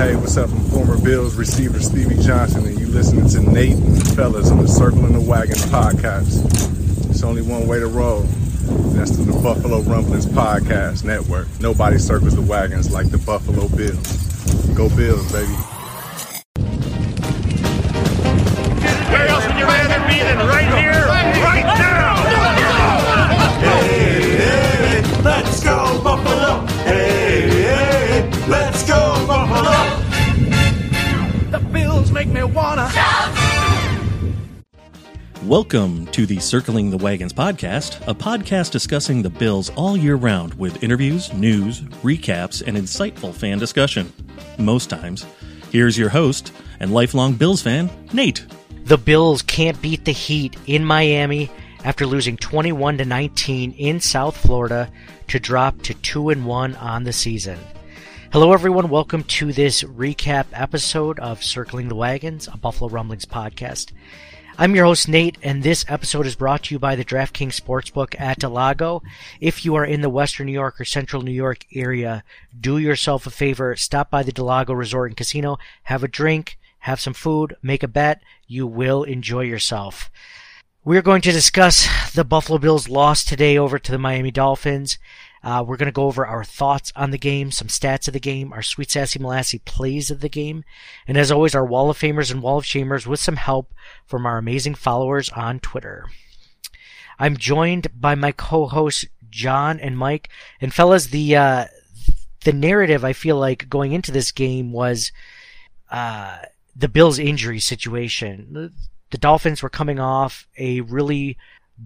Hey, what's up? I'm former Bills receiver Stevie Johnson, and you listening to Nate and fellas on the Circling the Wagon podcast. It's only one way to roll. That's through the Buffalo Rumblings Podcast Network. Nobody circles the wagons like the Buffalo Bills. Go Bills, baby. Welcome to the Circling the Wagons podcast, a podcast discussing the Bills all year round with interviews, news, recaps, and insightful fan discussion. Most times. Here's your host and lifelong Bills fan, Nate. The Bills can't beat the Heat in Miami after losing 21 to 19 in South Florida to drop to 2 and 1 on the season. Hello everyone, welcome to this recap episode of Circling the Wagons, a Buffalo Rumblings podcast. I'm your host Nate, and this episode is brought to you by the DraftKings Sportsbook at Del Lago. If you are in the Western New York or Central New York area, do yourself a favor, stop by the Del Lago Resort and Casino, have a drink, have some food, make a bet. You will enjoy yourself. We're going to discuss the Buffalo Bills loss today over to the Miami Dolphins. Uh, we're going to go over our thoughts on the game, some stats of the game, our sweet sassy molassy plays of the game, and as always, our Wall of Famers and Wall of Shamers with some help from our amazing followers on Twitter. I'm joined by my co-hosts John and Mike, and fellas, the uh, the narrative I feel like going into this game was uh, the Bills' injury situation. The Dolphins were coming off a really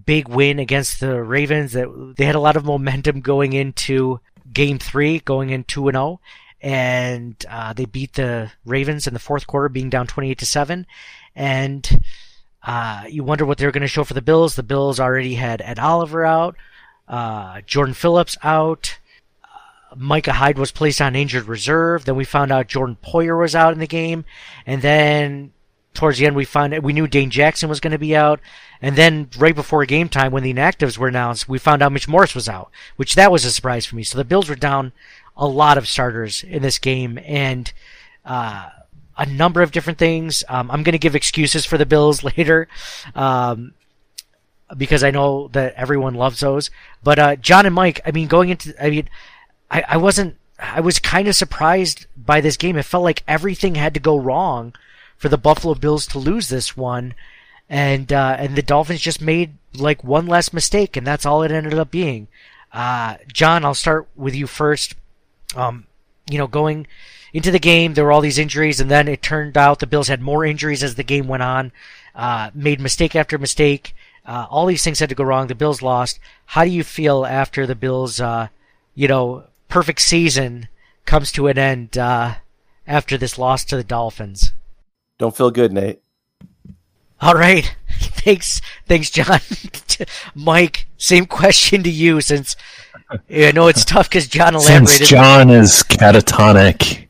big win against the Ravens. That they had a lot of momentum going into Game Three, going in two and zero, and uh, they beat the Ravens in the fourth quarter, being down twenty eight to seven. And uh, you wonder what they're going to show for the Bills. The Bills already had Ed Oliver out, uh, Jordan Phillips out. Micah Hyde was placed on injured reserve. Then we found out Jordan Poyer was out in the game, and then towards the end we found we knew Dane Jackson was going to be out, and then right before game time when the inactives were announced, we found out Mitch Morse was out, which that was a surprise for me. So the Bills were down a lot of starters in this game, and uh, a number of different things. Um, I'm going to give excuses for the Bills later. Um, because I know that everyone loves those. But uh, John and Mike, I mean, going into, I mean, I, I wasn't, I was kind of surprised by this game. It felt like everything had to go wrong for the Buffalo Bills to lose this one, and uh, and the Dolphins just made like one less mistake, and that's all it ended up being. Uh, John, I'll start with you first. Um, you know, going into the game, there were all these injuries, and then it turned out the Bills had more injuries as the game went on. Uh, made mistake after mistake. Uh, all these things had to go wrong. The Bills lost. How do you feel after the Bills, uh, you know, perfect season comes to an end uh, after this loss to the Dolphins? Don't feel good, Nate. All right. Thanks, thanks, John. Mike, same question to you since I know it's tough because John elaborated. Since John is catatonic,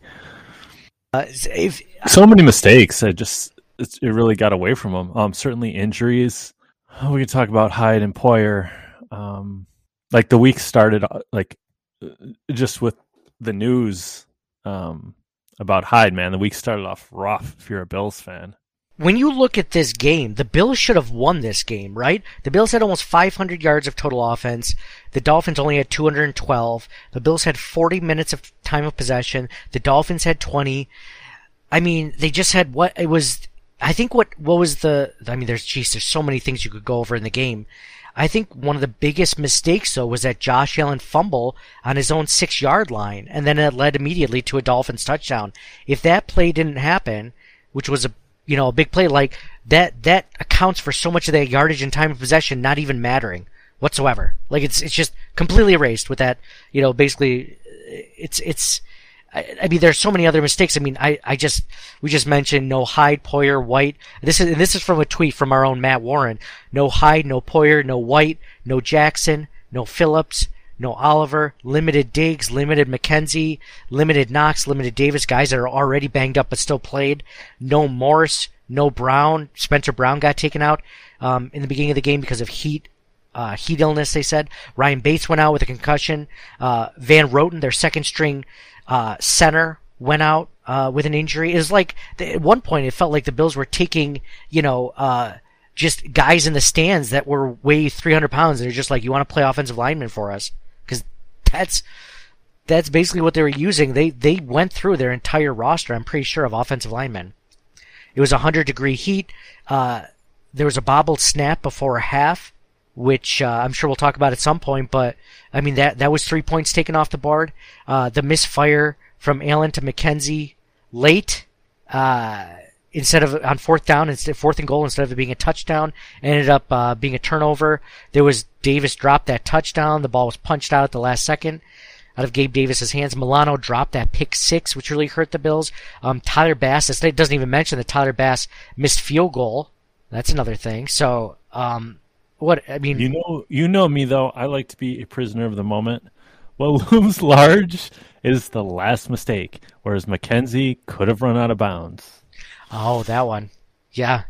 Uh, if, so many mistakes. I just it's, it really got away from him. Um, certainly injuries. Oh, we can talk about Hyde and Poyer. Um, like the week started uh, like uh, just with the news um about Hyde. Man, the week started off rough. If you're a Bills fan, when you look at this game, the Bills should have won this game, right? The Bills had almost 500 yards of total offense. The Dolphins only had 212. The Bills had 40 minutes of time of possession. The Dolphins had 20. I mean, they just had what it was. I think what what was the? I mean, there's geez, there's so many things you could go over in the game. I think one of the biggest mistakes though was that Josh Allen fumble on his own six yard line, and then it led immediately to a Dolphins touchdown. If that play didn't happen, which was a you know a big play like that, that accounts for so much of that yardage and time of possession not even mattering whatsoever. Like it's it's just completely erased with that. You know, basically, it's it's. I, I mean, there's so many other mistakes. I mean, I, I just we just mentioned no Hyde, Poyer, White. This is this is from a tweet from our own Matt Warren. No Hyde, no Poyer, no White, no Jackson, no Phillips, no Oliver, limited Diggs, limited McKenzie, limited Knox, limited Davis, guys that are already banged up but still played. No Morse, no Brown. Spencer Brown got taken out um, in the beginning of the game because of heat uh, heat illness, they said. Ryan Bates went out with a concussion. Uh, Van Roten, their second string uh, center, went out uh, with an injury. It was like at one point it felt like the Bills were taking, you know, uh, just guys in the stands that were weigh 300 pounds. They're just like, you want to play offensive lineman for us? Because that's that's basically what they were using. They they went through their entire roster. I'm pretty sure of offensive linemen. It was 100 degree heat. Uh, there was a bobbled snap before a half, which uh, I'm sure we'll talk about at some point. But I mean that that was three points taken off the board. Uh, the misfire from Allen to McKenzie late. Uh, instead of on fourth down, instead fourth and goal, instead of it being a touchdown, ended up uh, being a turnover. There was Davis dropped that touchdown. The ball was punched out at the last second out of Gabe Davis's hands. Milano dropped that pick six, which really hurt the Bills. Um, Tyler Bass, it doesn't even mention that Tyler Bass missed field goal. That's another thing. So, um, what I mean, You know, you know me though. I like to be a prisoner of the moment. What looms large is the last mistake, whereas McKenzie could have run out of bounds. oh, that one, yeah.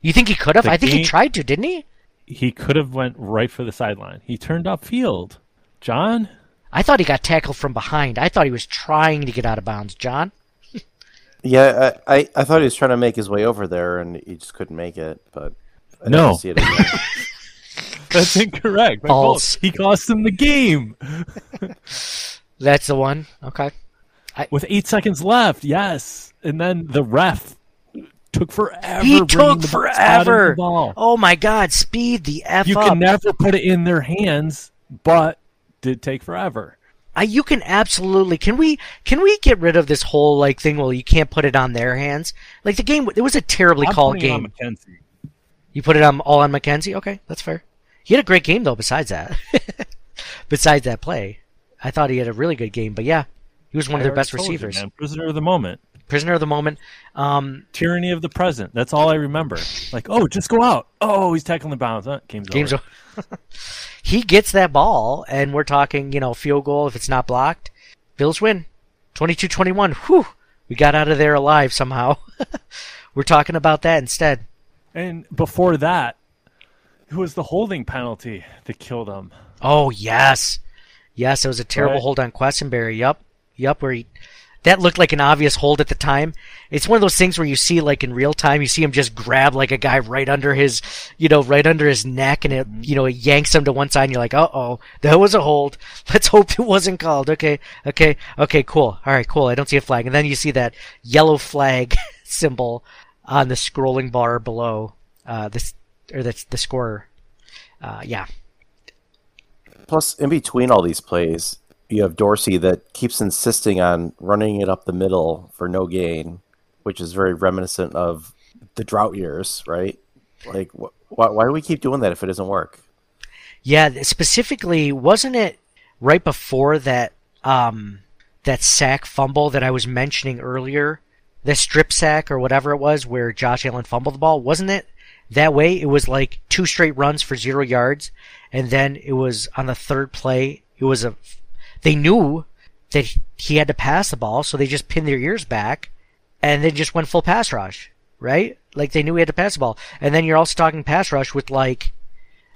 You think he could have? The I think he tried to, didn't he? He could have went right for the sideline. He turned upfield. John, I thought he got tackled from behind. I thought he was trying to get out of bounds. John, Yeah, I, I, I thought he was trying to make his way over there, and he just couldn't make it. But I No. didn't see it again. that's incorrect. False. He cost him the game that's the one. Okay. with eight seconds left. Yes, and then the ref took forever. He took forever. Oh my God! Speed the f You up. can never put it in their hands, but did take forever. I, you can absolutely. Can we? Can we get rid of this whole like thing? Well, you can't put it on their hands. Like the game, it was a terribly I'm called game. You put it on all on McKenzie. Okay, that's fair. He had a great game though. Besides that, besides that play, I thought he had a really good game. But yeah, he was one of their best told you, receivers. Prisoner of the moment. Prisoner of the moment. Um, Tyranny of the present. That's all I remember. Like, oh, just go out. Oh, he's tackling the bounds. Huh? Game's, games. over. o- he gets that ball, and we're talking, you know, field goal if it's not blocked. Bills win, 22-21. Whew, we got out of there alive somehow. we're talking about that instead. And before that, it was the holding penalty that killed him. Oh yes, yes, it was a terrible Right. hold on Quessenberry. Yup, yup. Where he that looked like an obvious hold at the time. It's one of those things where you see like in real time, you see him just grab like a guy right under his, you know, right under his neck, and it, you know, it yanks him to one side. and You're like, uh oh, that was a hold. Let's hope it wasn't called. Okay, okay, okay, cool. All right, cool. I don't see a flag, and then you see that yellow flag symbol on the scrolling bar below uh, this or the the scorer. Uh, yeah, Plus, in between all these plays, you have Dorsey that keeps insisting on running it up the middle for no gain, which is very reminiscent of the drought years, right? Like, wh- why, do we keep doing that if it doesn't work? Yeah, specifically, wasn't it right before that um that sack fumble that I was mentioning earlier? The strip sack or whatever it was where Josh Allen fumbled the ball, wasn't it? That way it was like two straight runs for 0 yards and then it was on the third play, it was a they knew that he had to pass the ball, so they just pinned their ears back and then just went full pass rush, right? Like they knew he had to pass the ball. And then you're also talking pass rush with like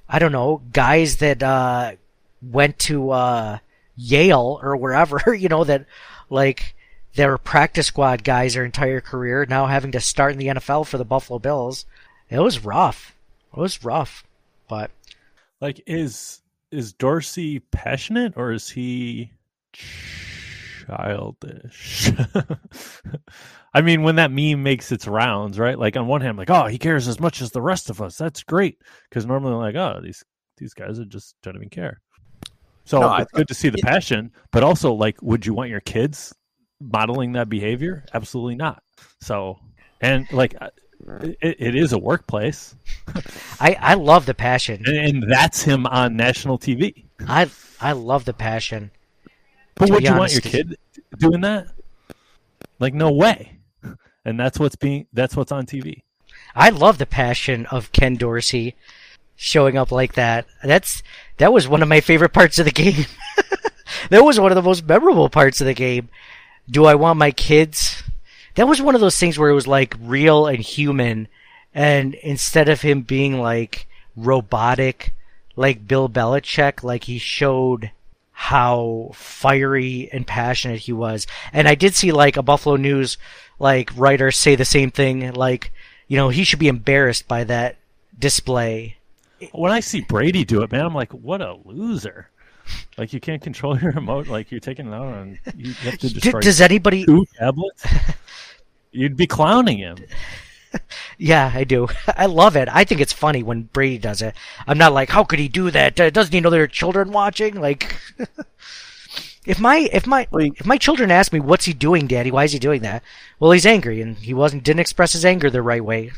I don't know, guys that uh, went to uh, Yale or wherever, you know, that like they were practice squad guys their entire career, now having to start in the NFL for the Buffalo Bills. It was rough. It was rough, but Like, is is Dorsey passionate or is he childish? I mean, when that meme makes its rounds, right? Like on one hand, like, oh, he cares as much as the rest of us. That's great because normally, like, oh, these these guys are just don't even care. So No, I it's good to see the passion, but also, like, would you want your kids modeling that behavior? Absolutely not. So, and like, it, it is a workplace, I I love the passion. and, and that's him on national TV. I I love the passion. But would you want your kid doing that? Like, no way. And that's what's being that's what's on TV. I love the passion of Ken Dorsey showing up like that. That's that was one of my favorite parts of the game. that was one of the most memorable parts of the game. Do I want my kids? That was one of those things where it was like real and human, and instead of him being like robotic, like Bill Belichick, like he showed how fiery and passionate he was. And I did see like a Buffalo News like writer say the same thing. Like, you know, he should be embarrassed by that display. When I see Brady do it, man, I'm like, what a loser. Like you can't control your emote. Like you're taking it out on. You have to destroy does anybody? two tablets. You'd be clowning him. Yeah, I do. I love it. I think it's funny when Brady does it. I'm not like, how could he do that? Uh, Doesn't he know there are children watching? Like, if my if my Well, if my children ask me, "What's he doing, Daddy? Why is he doing that?" Well, he's angry, and he wasn't didn't express his anger the right way.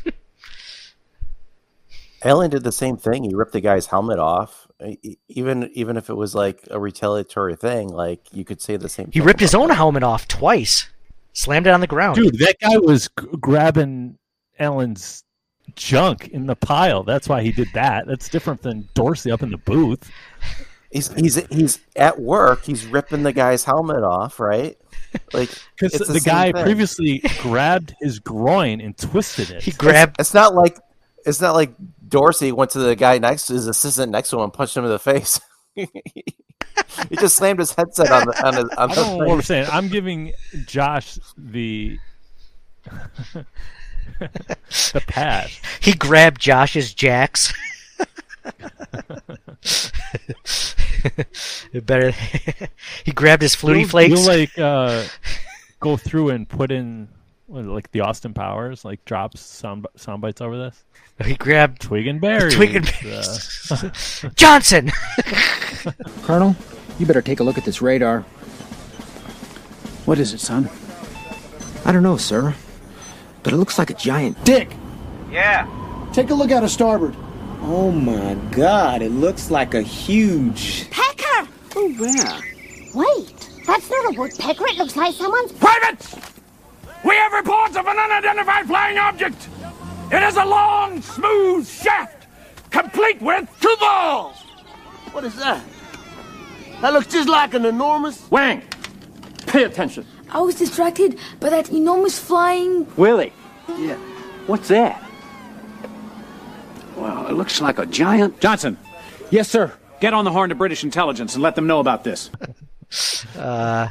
Allen did the same thing. He ripped the guy's helmet off. Even even if it was like a retaliatory thing, like you could say the same. he thing ripped his own that. helmet off twice, slammed it on the ground. Dude, that guy was g- grabbing Allen's junk in the pile. That's why he did that. That's different than Dorsey up in the booth. He's he's he's at work. He's ripping the guy's helmet off, right? Like Because it's the, guy thing. previously grabbed his groin and twisted it. he grabbed. It's not like it's not like Dorsey went to the guy next to his assistant next to him and punched him in the face. he just slammed his headset on the on, his, on I the don't know what I'm saying. I'm giving Josh the the pass. He grabbed Josh's jacks. Better. he grabbed his flutie You'll- flakes. You'll like uh, go through and put in what, is it, like the Austin Powers, like drops sound sound bites over this. he grabbed Twig and berries. Twig and uh, Johnson. Colonel, you better take a look at this radar. What is it, son? I don't know, sir, but it looks like a giant. Dick! Yeah. Take a look out of starboard. Oh my god, it looks like a huge. Pecker! Oh, where? Wait, that's not a woodpecker. It looks like someone's. Privates! We have reports of an unidentified flying object. It is a long, smooth shaft, complete with two balls. What is that? That looks just like an enormous. Wang, pay attention. I was distracted by that enormous flying. Willie. Yeah. What's that? Well, it looks like a giant. Johnson, Yes, sir. get on the horn to British intelligence and let them know about this. Uh,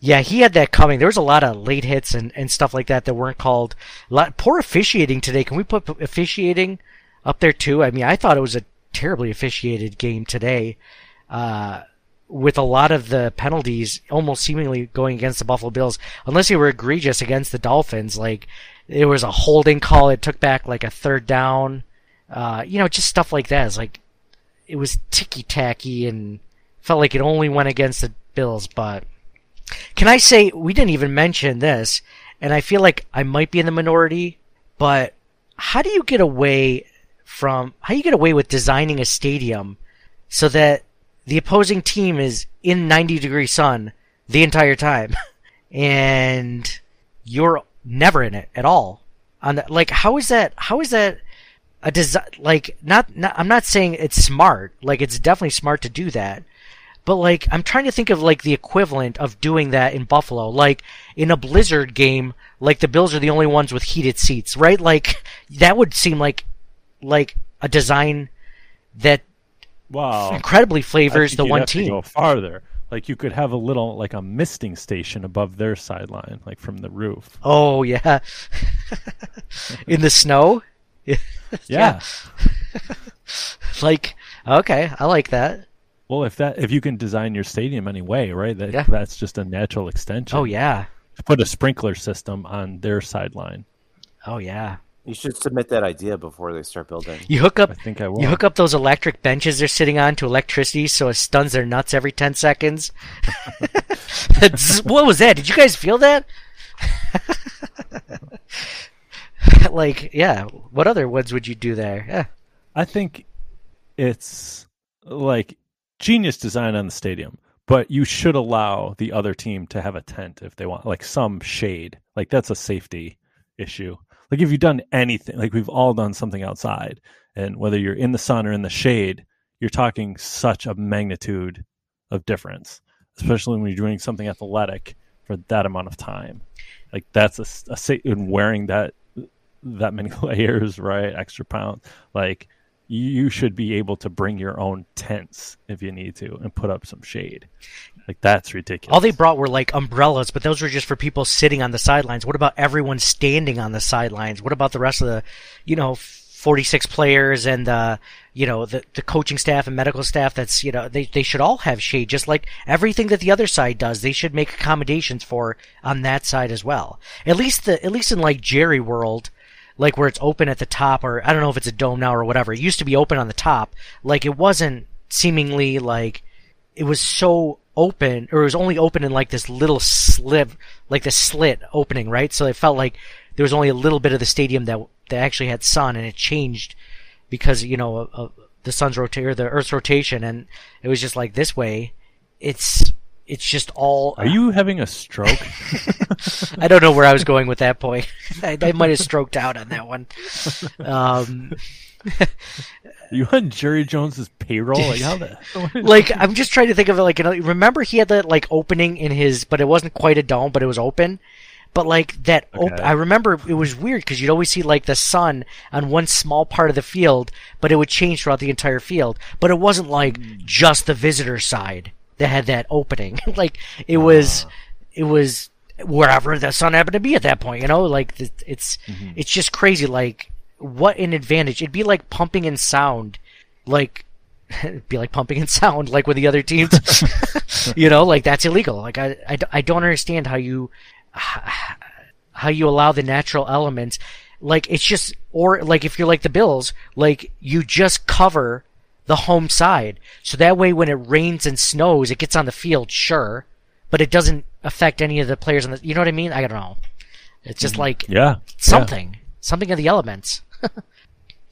yeah, he had that coming. There was a lot of late hits and, and stuff like that that weren't called. A lot, poor officiating today. Can we put officiating up there too? I mean, I thought it was a terribly officiated game today, uh, with a lot of the penalties almost seemingly going against the Buffalo Bills, unless they were egregious against the Dolphins. Like it was a holding call. It took back like a third down. Uh, you know, just stuff like that. It's like it was ticky tacky and felt like it only went against the Bills. But can I say we didn't even mention this, and I feel like I might be in the minority. But how do you get away from how you get away with designing a stadium so that the opposing team is in 90 degree sun the entire time, and you're never in it at all? On like, how is that? How is that? a design like not, not I'm not saying it's smart like it's definitely smart to do that but like I'm trying to think of like the equivalent of doing that in Buffalo. Like in a blizzard game like the Bills are the only ones with heated seats right? Like that would seem like like a design that wow, incredibly flavors the one team. go farther. Like you could have a little like a misting station above their sideline, like from the roof. oh yeah. In the snow? Yeah. like okay I like that Well, if that if you can design your stadium anyway, right? That Yeah. that's just a natural extension. oh yeah Put a sprinkler system on their sideline. oh yeah You should submit that idea before they start building. You hook up. I think I will. You hook up those electric benches they're sitting on to electricity, so it stuns their nuts every ten seconds. What was that? Did you guys feel that? like, yeah. What other ones would you do there? Yeah. I think it's like genius design on the stadium, but you should allow the other team to have a tent if they want, like some shade. Like that's a safety issue. Like if you've done anything, like we've all done something outside, and whether you're in the sun or in the shade, you're talking such a magnitude of difference, especially when you're doing something athletic for that amount of time. Like that's a, sa- and wearing that that many layers, right? Extra pound, Like you should be able to bring your own tents if you need to and put up some shade. Like that's ridiculous. All they brought were like umbrellas, but those were just for people sitting on the sidelines. What about everyone standing on the sidelines? What about the rest of the, you know, 46 players and the, you know, the, the coaching staff and medical staff that's, you know, they, they should all have shade, just like everything that the other side does. They should make accommodations for on that side as well. At least the, at least in like Jerry world, like where it's open at the top or I don't know if it's a dome now or whatever. It used to be open on the top. Like it wasn't seemingly like it was so open or it was only open in like this little sliv like this slit opening, right? So it felt like there was only a little bit of the stadium that that actually had sun and it changed because, you know, the sun's rotation or the earth's rotation and it was just like this way. It's it's just all Are you having a stroke? I don't know where I was going with that point. I, I might have stroked out on that one. Um, you on Jerry Jones's payroll? Like how the like I'm just trying to think of it like you know, remember he had that like opening in his but it wasn't quite a dome but it was open but like that op- Okay. I remember it was weird because you'd always see like the sun on one small part of the field but it would change throughout the entire field but it wasn't like just the visitor side that had that opening. Like it was ah. it was wherever the sun happened to be at that point you know? Like it's mm-hmm. it's just crazy. Like what an advantage. It'd be like pumping in sound like be like pumping in sound like with the other teams. You know? Like that's illegal. Like I, I, I don't understand how you how you allow the natural elements. Like it's just or like if you're like the bills like you just cover the home side. So that way when it rains and snows it gets on the field sure but it doesn't affect any of the players on the you know what i mean? I don't know. It's just mm. like Yeah. something something of the elements.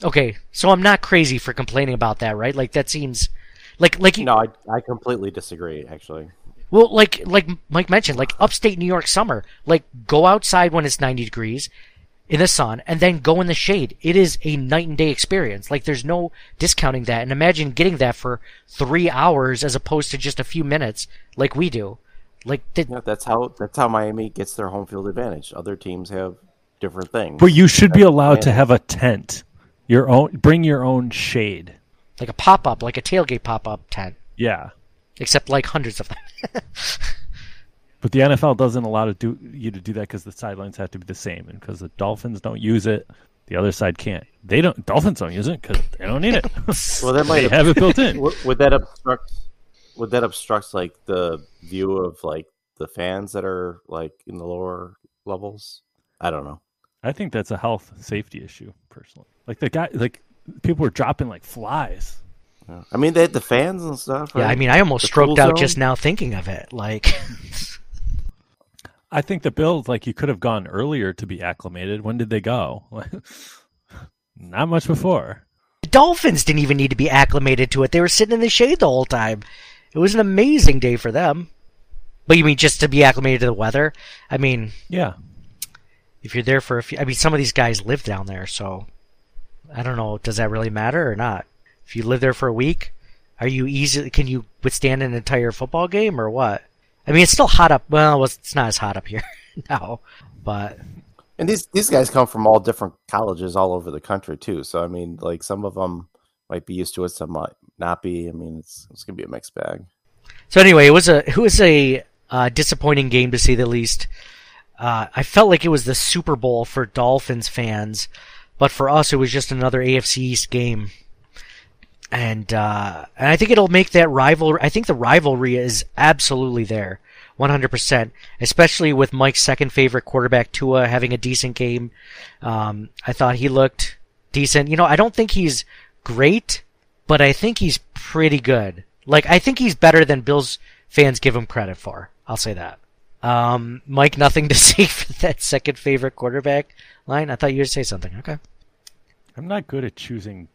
Okay so i'm not crazy for complaining about that right? Like that seems like like No, I, I completely disagree. Actually, well, like like Mike mentioned, like upstate New York summer, like go outside when it's 90 degrees in the sun and then go in the shade. It is a night and day experience. Like there's no discounting that. And imagine getting that for 3 hours as opposed to just a few minutes like we do. Like the, yeah, that's how that's how Miami gets their home field advantage. Other teams have different things. But you should be That's allowed to have a tent. Your own bring your own shade. like a pop-up, like a tailgate pop-up tent, Yeah. except like hundreds of them. But the NFL doesn't allow to do you to do that because the sidelines have to be the same, and because the Dolphins don't use it, the other side can't. They don't. Dolphins don't use it because they don't need it. Well, that might they have it built in. Would, would that obstruct? Would that obstruct like the view of like the fans that are like in the lower levels? I don't know. I think that's a health safety issue, personally. Like the guy, like people were dropping like flies. Yeah. I mean, they had the fans and stuff. yeah, right? I mean, I almost The stroked cool out zone? just now thinking of it. Like I think the Bills, like you could have gone earlier to be acclimated. When did they go? Not much before. The Dolphins didn't even need to be acclimated to it. They were sitting in the shade the whole time. It was an amazing day for them. But you mean just to be acclimated to the weather? I mean, Yeah. if you're there for a few, I mean, some of these guys live down there, so I don't know. Does that really matter or not? If you live there for a week, are you easy? Can you withstand an entire football game or what? I mean, it's still hot up. Well, it's not as hot up here now, but And these these guys come from all different colleges all over the country too. So I mean, like some of them might be used to it, some might not be. I mean, it's it's gonna be a mixed bag. So anyway, it was a it was a uh, disappointing game to say the least. Uh, I felt like it was the Super Bowl for Dolphins fans, but for us, it was just another AFC East game. And uh, and I think it'll make that rivalry. I think the rivalry is absolutely there, 100%. Especially with Mike's second favorite quarterback Tua having a decent game. Um, I thought he looked decent. You know, I don't think he's great, but I think he's pretty good. Like I think he's better than Bills fans give him credit for. I'll say that. Um, Mike, nothing to say for that second favorite quarterback line. I thought you would say something. Okay. I'm not good at choosing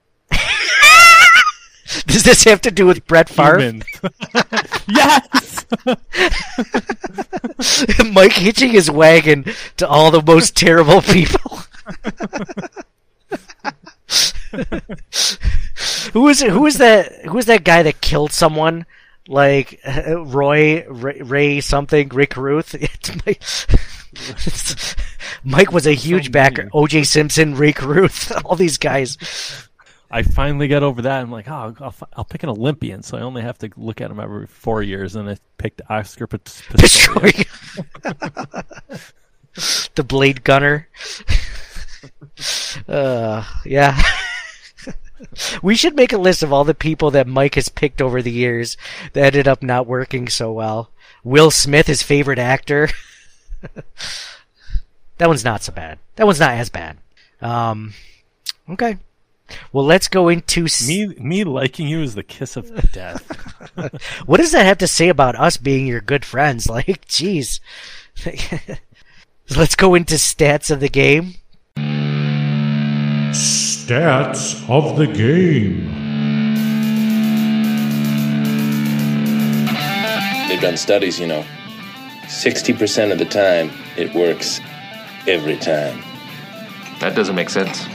Does this have to do with Brett Favre? yes. Mike hitching his wagon to all the most terrible people. who is who is that? Who is that guy that killed someone? Like uh, Roy Ray, Ray something Rick Ruth. Mike was a huge backer. O.J. Simpson, Rick Ruth, all these guys. I finally got over that. I'm like, oh, I'll, I'll, pick an Olympian, so I only have to look at him every four years, and I picked Oscar Pistorius. the Blade Gunner. uh, yeah. we should make a list of all the people that Mike has picked over the years that ended up not working so well. Will Smith, his favorite actor. that one's not so bad. That one's not as bad. Um, okay. Well, let's go into me. Me liking you is the kiss of death. what does that have to say about us being your good friends? Like, jeez. let's go into stats of the game. Stats of the game. They've done studies, you know. 60% of the time, it works every time. That doesn't make sense.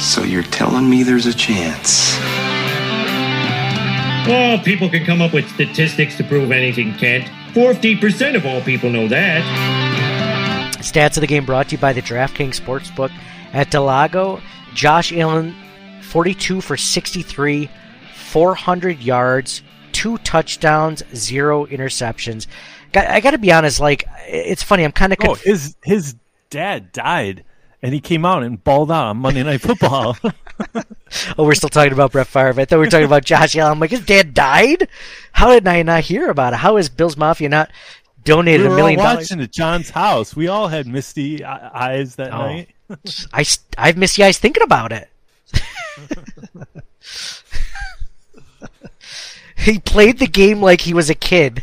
So you're telling me there's a chance? Well, people can come up with statistics to prove anything, Kent. 40% of all people know that. Stats of the game brought to you by the DraftKings Sportsbook at Del Lago, Josh Allen, 42 for 63, 400 yards, two touchdowns, zero interceptions. I got to be honest, like it's funny. I'm kind of oh, conf- oh, his his dad died and he came out and balled out on Monday Night Football. oh, we're still talking about Brett Favre. I thought we were talking about Josh Allen. I'm like, his dad died? How did I not hear about it? How is Bills Mafia not donated we a million all dollars? watching at John's house. We all had misty eyes that oh. night. I, I have misty eyes thinking about it. he played the game like he was a kid.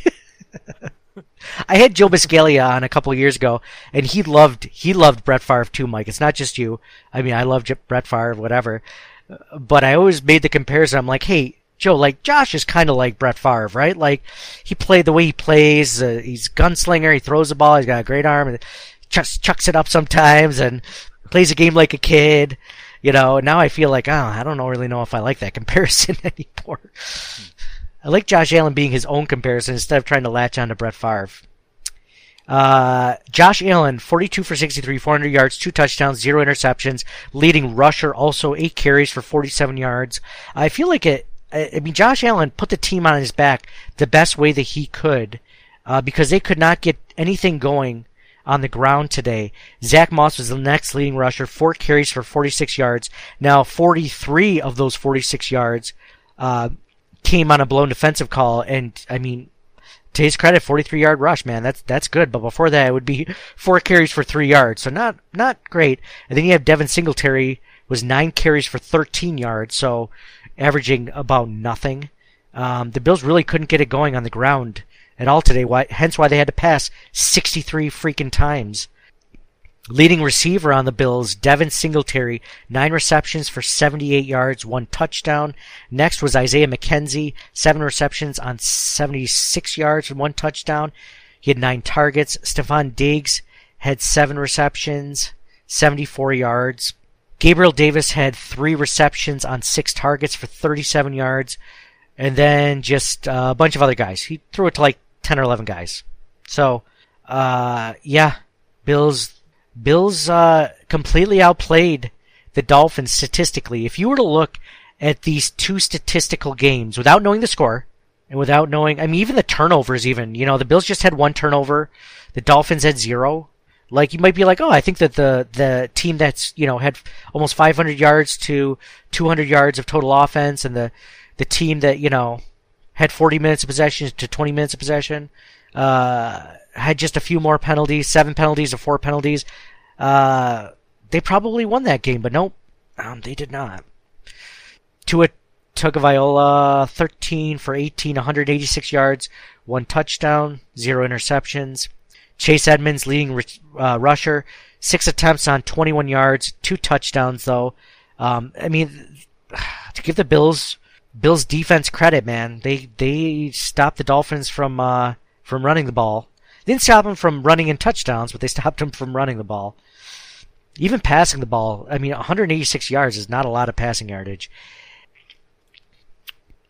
I had Joe Buscaglia on a couple years ago, and he loved he loved Brett Favre too, Mike. It's not just you. I mean, I love Brett Favre, whatever. But I always made the comparison. I'm like, hey, Joe, like Josh is kind of like Brett Favre, right? Like he played the way he plays. Uh, he's gunslinger. He throws the ball. He's got a great arm. And chucks, chucks it up sometimes and plays a game like a kid. You know. Now I feel like, oh, I don't know, really know if I like that comparison anymore. I like Josh Allen being his own comparison instead of trying to latch on to Brett Favre. Uh, Josh Allen, 42 for 63, 400 yards, two touchdowns, zero interceptions. Leading rusher, also eight carries for 47 yards. I feel like it. I mean, Josh Allen put the team on his back the best way that he could, uh, because they could not get anything going on the ground today. Zach Moss was the next leading rusher, four carries for 46 yards. Now, 43 of those 46 yards uh, came on a blown defensive call, and I mean, to his credit, 43 yard rush, man, that's that's good. But before that, it would be four carries for three yards, so not not great. And then you have Devin Singletary was nine carries for 13 yards, so averaging about nothing. Um, the Bills really couldn't get it going on the ground at all today. Why, hence why they had to pass 63 freaking times. Leading receiver on the Bills, Devin Singletary, nine receptions for 78 yards, one touchdown. Next was Isaiah McKenzie, seven receptions on 76 yards and one touchdown. He had nine targets. Stefon Diggs had seven receptions, 74 yards. Gabriel Davis had three receptions on six targets for 37 yards. And then just a bunch of other guys. He threw it to like 10 or 11 guys. So, uh, yeah, Bills Bills uh, completely outplayed the Dolphins statistically. If you were to look at these two statistical games without knowing the score and without knowing, I mean, even the turnovers, even, you know, the Bills just had one turnover, the Dolphins had zero. Like, you might be like, oh, I think that the, the team that's, you know, had almost 500 yards to 200 yards of total offense and the, the team that, you know, had 40 minutes of possession to 20 minutes of possession, uh, had just a few more penalties, seven penalties or four penalties, uh, they probably won that game, but nope, um, they did not. Tua Tagovailoa 13 for 18, 186 yards, one touchdown, zero interceptions. Chase Edmonds, leading uh, rusher, six attempts on 21 yards, two touchdowns though. Um, I mean, to give the Bills Bills defense credit, man, they they stopped the Dolphins from uh, from running the ball. Didn't stop them from running in touchdowns, but they stopped him from running the ball. Even passing the ball, I mean, 186 yards is not a lot of passing yardage.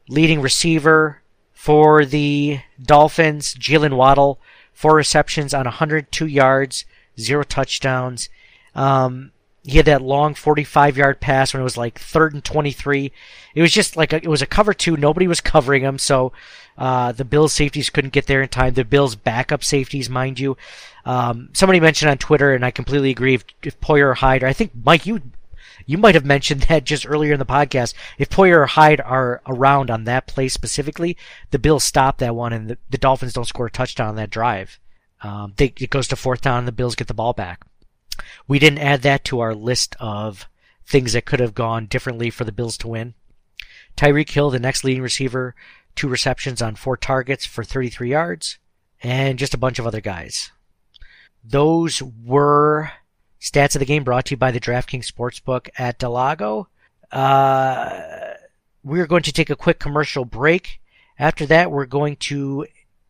Leading receiver for the Dolphins, Jaylen Waddle, four receptions on 102 yards, zero touchdowns. Um, he had that long 45 yard pass when it was like third and 23. It was just like a, it was a cover two. Nobody was covering him, so uh, the Bills safeties couldn't get there in time. The Bills backup safeties, mind you. Um, somebody mentioned on Twitter, and I completely agree. If, if Poyer or Hyde, or I think Mike, you you might have mentioned that just earlier in the podcast. If Poyer or Hyde are around on that play specifically, the Bills stop that one, and the, the Dolphins don't score a touchdown on that drive. Um, they, it goes to fourth down, and the Bills get the ball back. We didn't add that to our list of things that could have gone differently for the Bills to win. Tyreek Hill, the next leading receiver, two receptions on four targets for 33 yards, and just a bunch of other guys. Those were stats of the game brought to you by the DraftKings Sportsbook at Del Lago. Uh, we're going to take a quick commercial break. After that, we're going to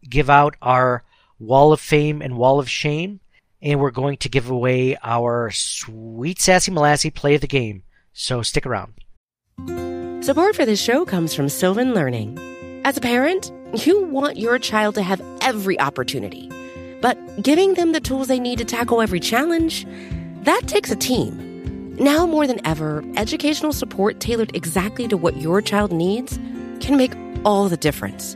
give out our Wall of Fame and Wall of Shame, and we're going to give away our Sweet Sassy Molassy play of the game. So stick around. Support for this show comes from Sylvan Learning. As a parent, you want your child to have every opportunity, but giving them the tools they need to tackle every challenge, that takes a team. Now more than ever, educational support tailored exactly to what your child needs can make all the difference.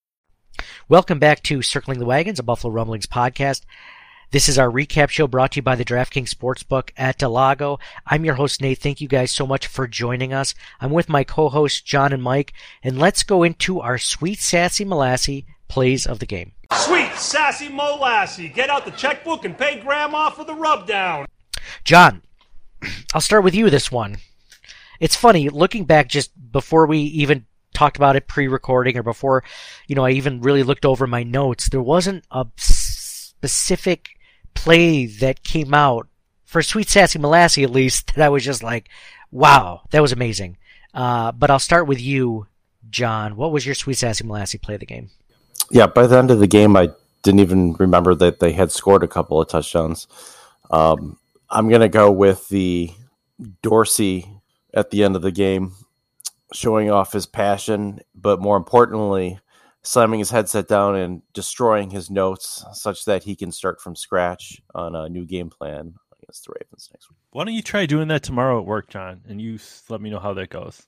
Welcome back to Circling the Wagons, a Buffalo Rumblings podcast. This is our recap show brought to you by the DraftKings Sportsbook at Del Lago. I'm your host, Nate. Thank you guys so much for joining us. I'm with my co-hosts, John and Mike, and let's go into our sweet, sassy, molassy plays of the game. Sweet, sassy molassy. Get out the checkbook and pay Grandma for the rubdown. John, I'll start with you this one. It's funny, looking back just before we even talked about it pre-recording or before, you know, I even really looked over my notes, there wasn't a specific play that came out for Sweet Sassy Molassy at least that I was just like, wow, that was amazing. Uh, but I'll start with you, John. What was your Sweet Sassy Molassy play of the game? Yeah, by the end of the game, I didn't even remember that they had scored a couple of touchdowns. Um, I'm going to go with the Dorsey at the end of the game showing off his passion, but more importantly, slamming his headset down and destroying his notes such that he can start from scratch on a new game plan against the Ravens next week. Why don't you try doing that tomorrow at work, John, and you let me know how that goes.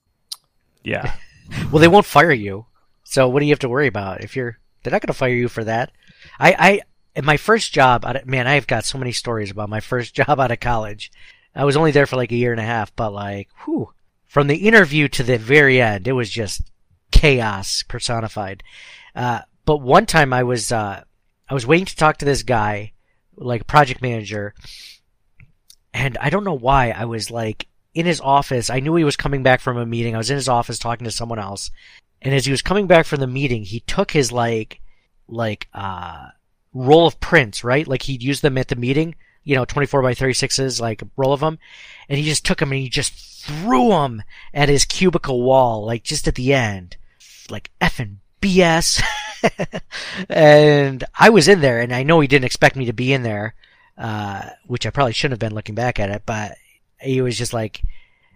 Yeah. well, they won't fire you, so what do you have to worry about? If you're, they're not going to fire you for that. I, I, in my first job, man, I've got so many stories about my first job out of college. I was only there for like a year and a half, but like, whew, from the interview to the very end, it was just chaos personified. Uh, but one time I was, uh, I was waiting to talk to this guy, like project manager, and I don't know why I was like in his office. I knew he was coming back from a meeting. I was in his office talking to someone else, and as he was coming back from the meeting, he took his like, like, uh, roll of prints, right? Like he'd use them at the meeting, you know, 24 by 36s, like a roll of them, and he just took them and he just threw him at his cubicle wall, like just at the end. Like effing BS. and I was in there and I know he didn't expect me to be in there, uh, which I probably shouldn't have been looking back at it, but he was just like,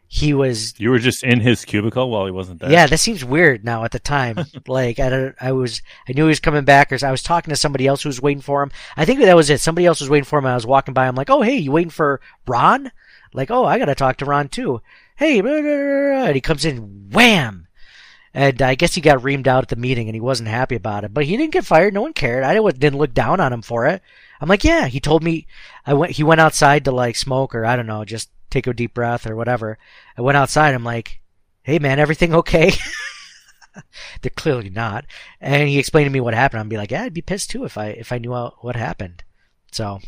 he was You were just in his cubicle while he wasn't there. yeah, that seems weird now at the time. like I don't, I was, I knew he was coming back, or I was talking to somebody else who was waiting for him. I think that was it. Somebody else was waiting for him. And I was walking by. I'm like, oh hey, you waiting for Ron? Like, oh, I gotta talk to Ron too. Hey, and he comes in, wham. And I guess he got reamed out at the meeting, and he wasn't happy about it. But he didn't get fired. No one cared. I didn't didn't look down on him for it. I'm like, yeah. He told me I went. He went outside to like smoke, or I don't know, just take a deep breath or whatever. I went outside. I'm like, hey man, everything okay? They're clearly not. And he explained to me what happened. I'd be like, yeah, I'd be pissed too if I if I knew what happened. So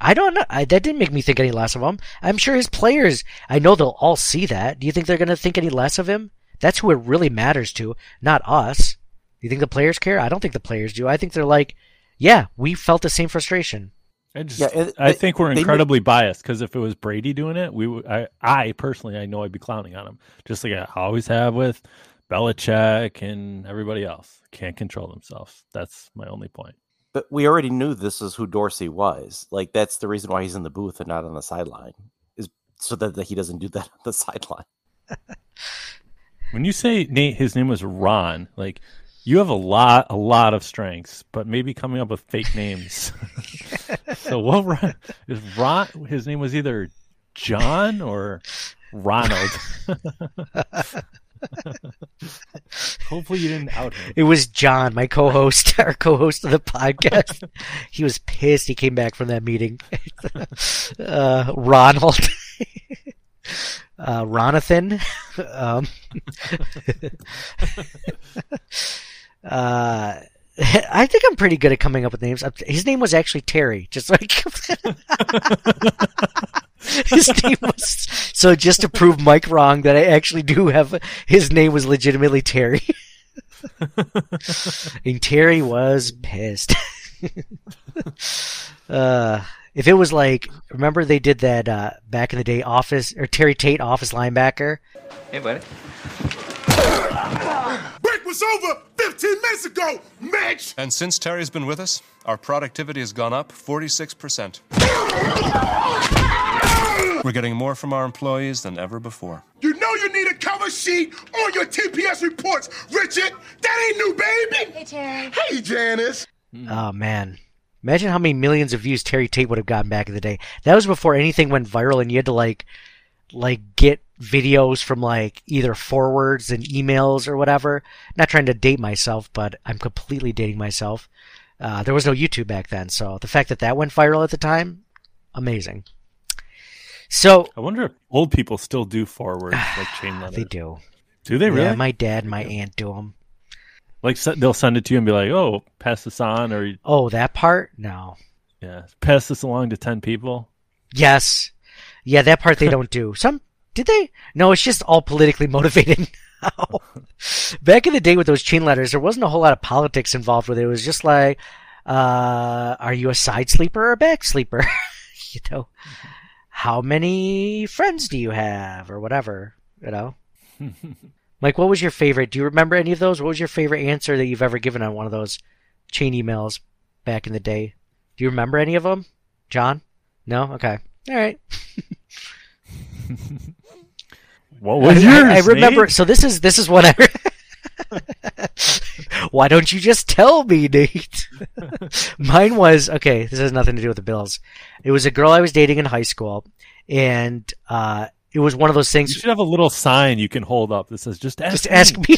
I don't know. I, that didn't make me think any less of him. I'm sure his players. I know they'll all see that. Do you think they're going to think any less of him? That's who it really matters to, not us. Do you think the players care? I don't think the players do. I think they're like, yeah, we felt the same frustration. I just, Yeah, it- I they- think we're they incredibly biased because if it was Brady doing it, we would. I, I personally, I know I'd be clowning on him, just like I always have with Belichick and everybody else. Can't control themselves. That's my only point. But we already knew this is who Dorsey was. Like that's the reason why he's in the booth and not on the sideline, is so that, that he doesn't do that on the sideline. When you say Nate, his name was Ron. Like you have a lot, a lot of strengths, but maybe coming up with fake names. so what Ron, is Ron? His name was either John or Ronald. Hopefully you didn't out him. It was John, my co-host, our co-host of the podcast. he was pissed. He came back from that meeting. uh, Ronald, uh, Ronathan. Um, uh, I think I'm pretty good at coming up with names. His name was actually Terry, just like his name was. So just to prove Mike wrong, that I actually do have his name was legitimately Terry. and Terry was pissed. uh, if it was like, remember they did that uh, back in the day, office or Terry Tate, office linebacker. Hey, buddy. Break was over 15 minutes ago, Mitch! And since Terry's been with us, our productivity has gone up 46%. We're getting more from our employees than ever before. You know you need a cover sheet on your TPS reports, Richard! That ain't new, baby! Hey, Terry. Hey, Janice! Oh man. Imagine how many millions of views Terry Tate would have gotten back in the day. That was before anything went viral and you had to like like get videos from like either forwards and emails or whatever. Not trying to date myself, but I'm completely dating myself. Uh, there was no YouTube back then, so the fact that that went viral at the time, amazing. So I wonder if old people still do forwards like chain letters. they do. Do they really? Yeah, my dad and my aunt do them. Like they'll send it to you and be like, "Oh, pass this on," or Oh, that part? No. yeah, pass this along to ten people. Yes. Yeah, that part they don't do. Some did they? No, it's just all politically motivated now. Back in the day with those chain letters, there wasn't a whole lot of politics involved with it. It was just like, uh, are you a side sleeper or a back sleeper? you know, how many friends do you have or whatever, you know? Mike, what was your favorite? Do you remember any of those? What was your favorite answer that you've ever given on one of those chain emails back in the day? Do you remember any of them? John? No? Okay. All right. What was I, yours? I, I remember. Nate? So this is this is what I. Why don't you just tell me, Nate? Mine was okay. This has nothing to do with the Bills. It was a girl I was dating in high school, and uh, it was one of those things. You should have a little sign you can hold up that says "Just ask Just ask me.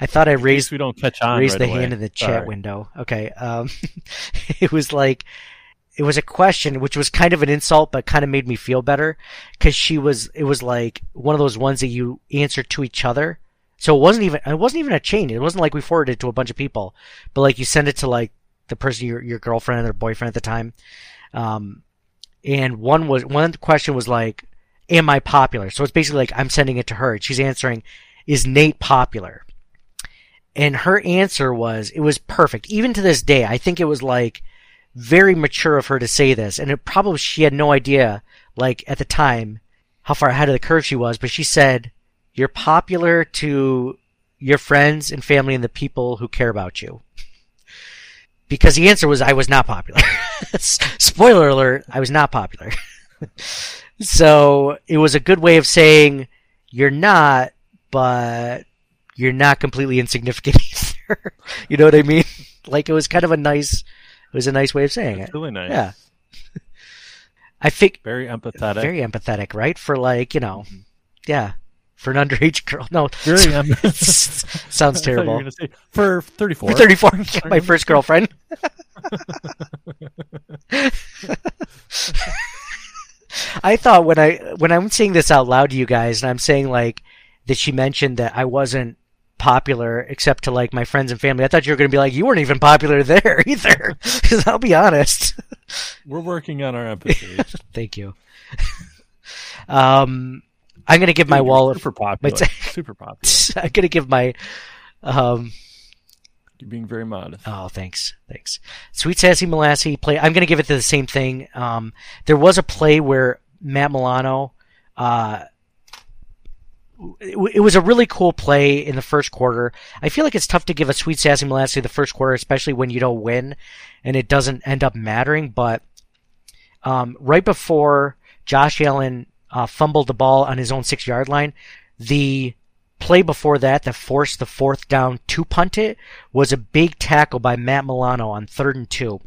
I thought I raised we don't catch on raised right the away. hand in the chat Sorry. window. Okay. Um, it was like it was a question which was kind of an insult, but kind of made me feel better because she was. It was like one of those ones that you answer to each other. So it wasn't even it wasn't even a chain. It wasn't like we forwarded it to a bunch of people, but like you send it to like the person your your girlfriend or boyfriend at the time. Um, and one was one question was like, "Am I popular?" So it's basically like I'm sending it to her. and She's answering, "Is Nate popular?" And her answer was, it was perfect. Even to this day, I think it was like very mature of her to say this. And it probably, she had no idea, like at the time, how far ahead of the curve she was. But she said, you're popular to your friends and family and the people who care about you. Because the answer was, I was not popular. Spoiler alert, I was not popular. so it was a good way of saying you're not, but you're not completely insignificant either. you know what I mean? Like it was kind of a nice, it was a nice way of saying It's it. really nice. Yeah. I think Very empathetic. very empathetic, right? For like you know, mm-hmm. yeah, for an underage girl. No, Very em- sounds I thought you were terrible. say, for 34. For 34, my first girlfriend. I thought when I when I'm saying this out loud to you guys, and I'm saying like that she mentioned that I wasn't popular except to like my friends and family. I thought you were going to be like you weren't even popular there either. Because I'll be honest. We're working on our empathy. Thank you. um, I'm going to give my Dude, you're wall super my popular. t- super popular. I'm going to give my um You're being very modest. Oh, thanks, thanks. Sweet Sassy Molassy play. I'm going to give it to the same thing. Um, there was a play where Matt Milano, uh, it, was a really cool play in the first quarter. I feel like it's tough to give a Sweet Sassy Molassy the first quarter, especially when you don't win and it doesn't end up mattering. But um, right before Josh Allen uh, fumbled the ball on his own six yard line, the play before that that forced the fourth down to punt it was a big tackle by Matt Milano on third and two.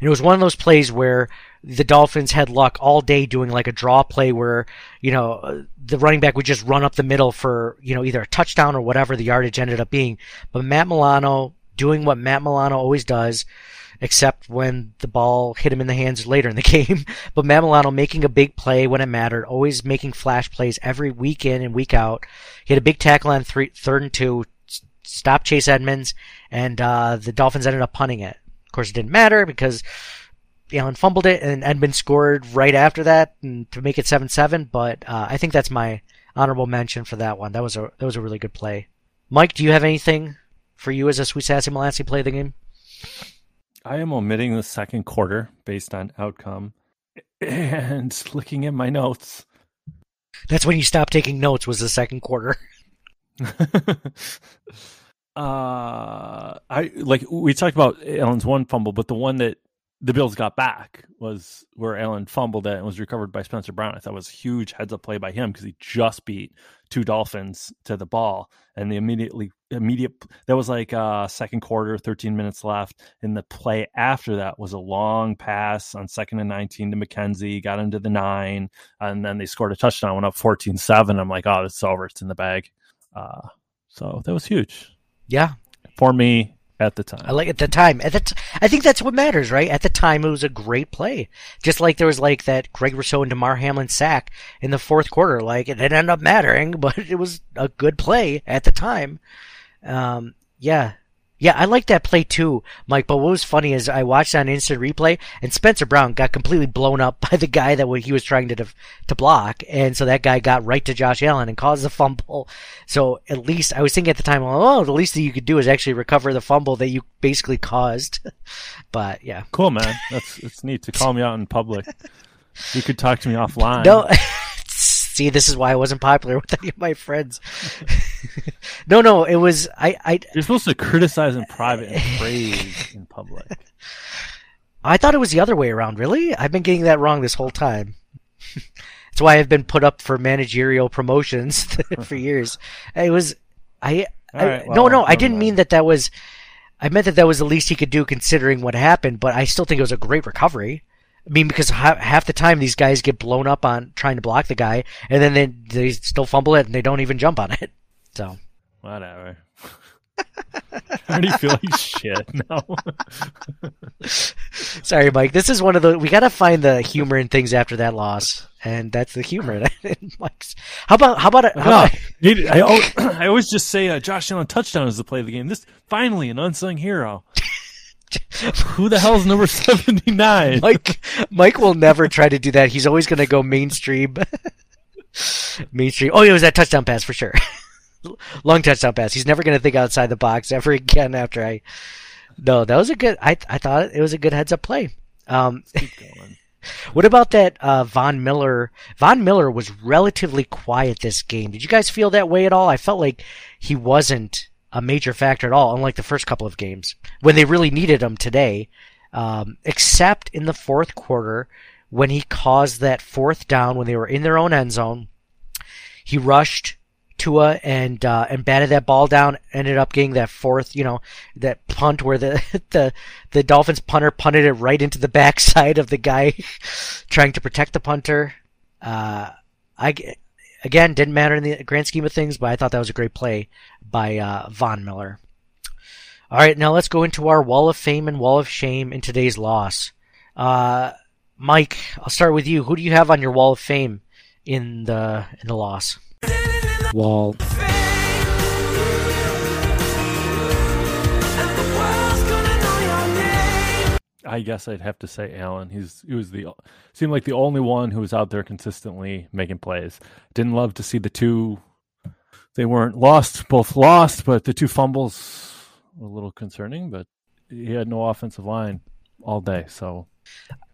And it was one of those plays where the Dolphins had luck all day doing like a draw play where, you know, uh, the running back would just run up the middle for, you know, either a touchdown or whatever the yardage ended up being. But Matt Milano doing what Matt Milano always does, except when the ball hit him in the hands later in the game. But Matt Milano making a big play when it mattered, always making flash plays every week in and week out. He had a big tackle on three, third and two, stopped Chase Edmonds, and uh, the Dolphins ended up punting it. Of course, it didn't matter because Allen fumbled it, and Edmonds scored right after that to make it seven seven. But uh, I think that's my honorable mention for that one. That was a that was a really good play. Mike, do you have anything for you as a Sweet Sassy Molassy play the game? I am omitting the second quarter based on outcome and looking at my notes. That's when you stopped taking notes. Was the second quarter? uh I like we talked about Allen's one fumble, but the one that the Bills got back was where Allen fumbled it and was recovered by Spencer Brown. I thought was a huge heads up play by him because he just beat two Dolphins to the ball, and the immediately immediate that was like uh second quarter, thirteen minutes left, and the play after that was a long pass on second and nineteen to McKenzie, got into the nine, and then they scored a touchdown, went up 14-7. I'm like, oh, it's over, it's in the bag. Uh, so that was huge Yeah, for me at the time. I like at the time. At the t- I think that's what matters, right? At the time, it was a great play. Just like there was like that Greg Rousseau and Damar Hamlin sack in the fourth quarter. Like it didn't end up mattering, but it was a good play at the time. Um, yeah. Yeah, I like that play too, Mike. But what was funny is I watched on instant replay, and Spencer Brown got completely blown up by the guy that he was trying to def- to block, and so that guy got right to Josh Allen and caused the fumble. So at least I was thinking at the time, oh, the least that you could do is actually recover the fumble that you basically caused. but yeah, Cool, man. That's it's neat to call me out in public. You could talk to me offline. no. See, this is why I wasn't popular with any of my friends. no, no, it was I. I You're supposed to criticize in private and praise in public. I thought it was the other way around. Really, I've been getting that wrong this whole time. That's why I've been put up for managerial promotions for years. It was I. I right, no, well, no, I didn't mean that. That was. I meant that that was the least he could do considering what happened. But I still think it was a great recovery. I mean, because half the time these guys get blown up on trying to block the guy, and then they, they still fumble it and they don't even jump on it. So Whatever. I already feel like shit now. sorry, Mike. This is one of the we got to find the humor in things after that loss, and that's the humor Mike's. How about how about it? how No, about, I, al- I always just say uh, Josh Allen touchdown is the play of the game. This finally an unsung hero. Who the hell's number seventy nine? Mike Mike will never try to do that. He's always going to go mainstream. mainstream. Oh, it was that touchdown pass for sure. Long touchdown pass. He's never going to think outside the box ever again after I. No, that was a good. I I thought it was a good heads up play. Um, what about that uh, Von Miller? Von Miller was relatively quiet this game. Did you guys feel that way at all? I felt like he wasn't a major factor at all, unlike the first couple of games when they really needed him today. Um, except in the fourth quarter when he caused that fourth down when they were in their own end zone. He rushed Tua and uh, and batted that ball down. Ended up getting that fourth, you know, that punt where the the the Dolphins punter punted it right into the backside of the guy trying to protect the punter. Uh, I again didn't matter in the grand scheme of things, but I thought that was a great play by uh, Von Miller. All right, now let's go into our Wall of Fame and Wall of Shame in today's loss. Uh, Mike, I'll start with you. Who do you have on your Wall of Fame in the in the loss? Wall. I guess I'd have to say Allen. He's he was the seemed like the only one who was out there consistently making plays. Didn't love to see the two. They weren't lost, both lost, but the two fumbles were a little concerning. But he had no offensive line all day, so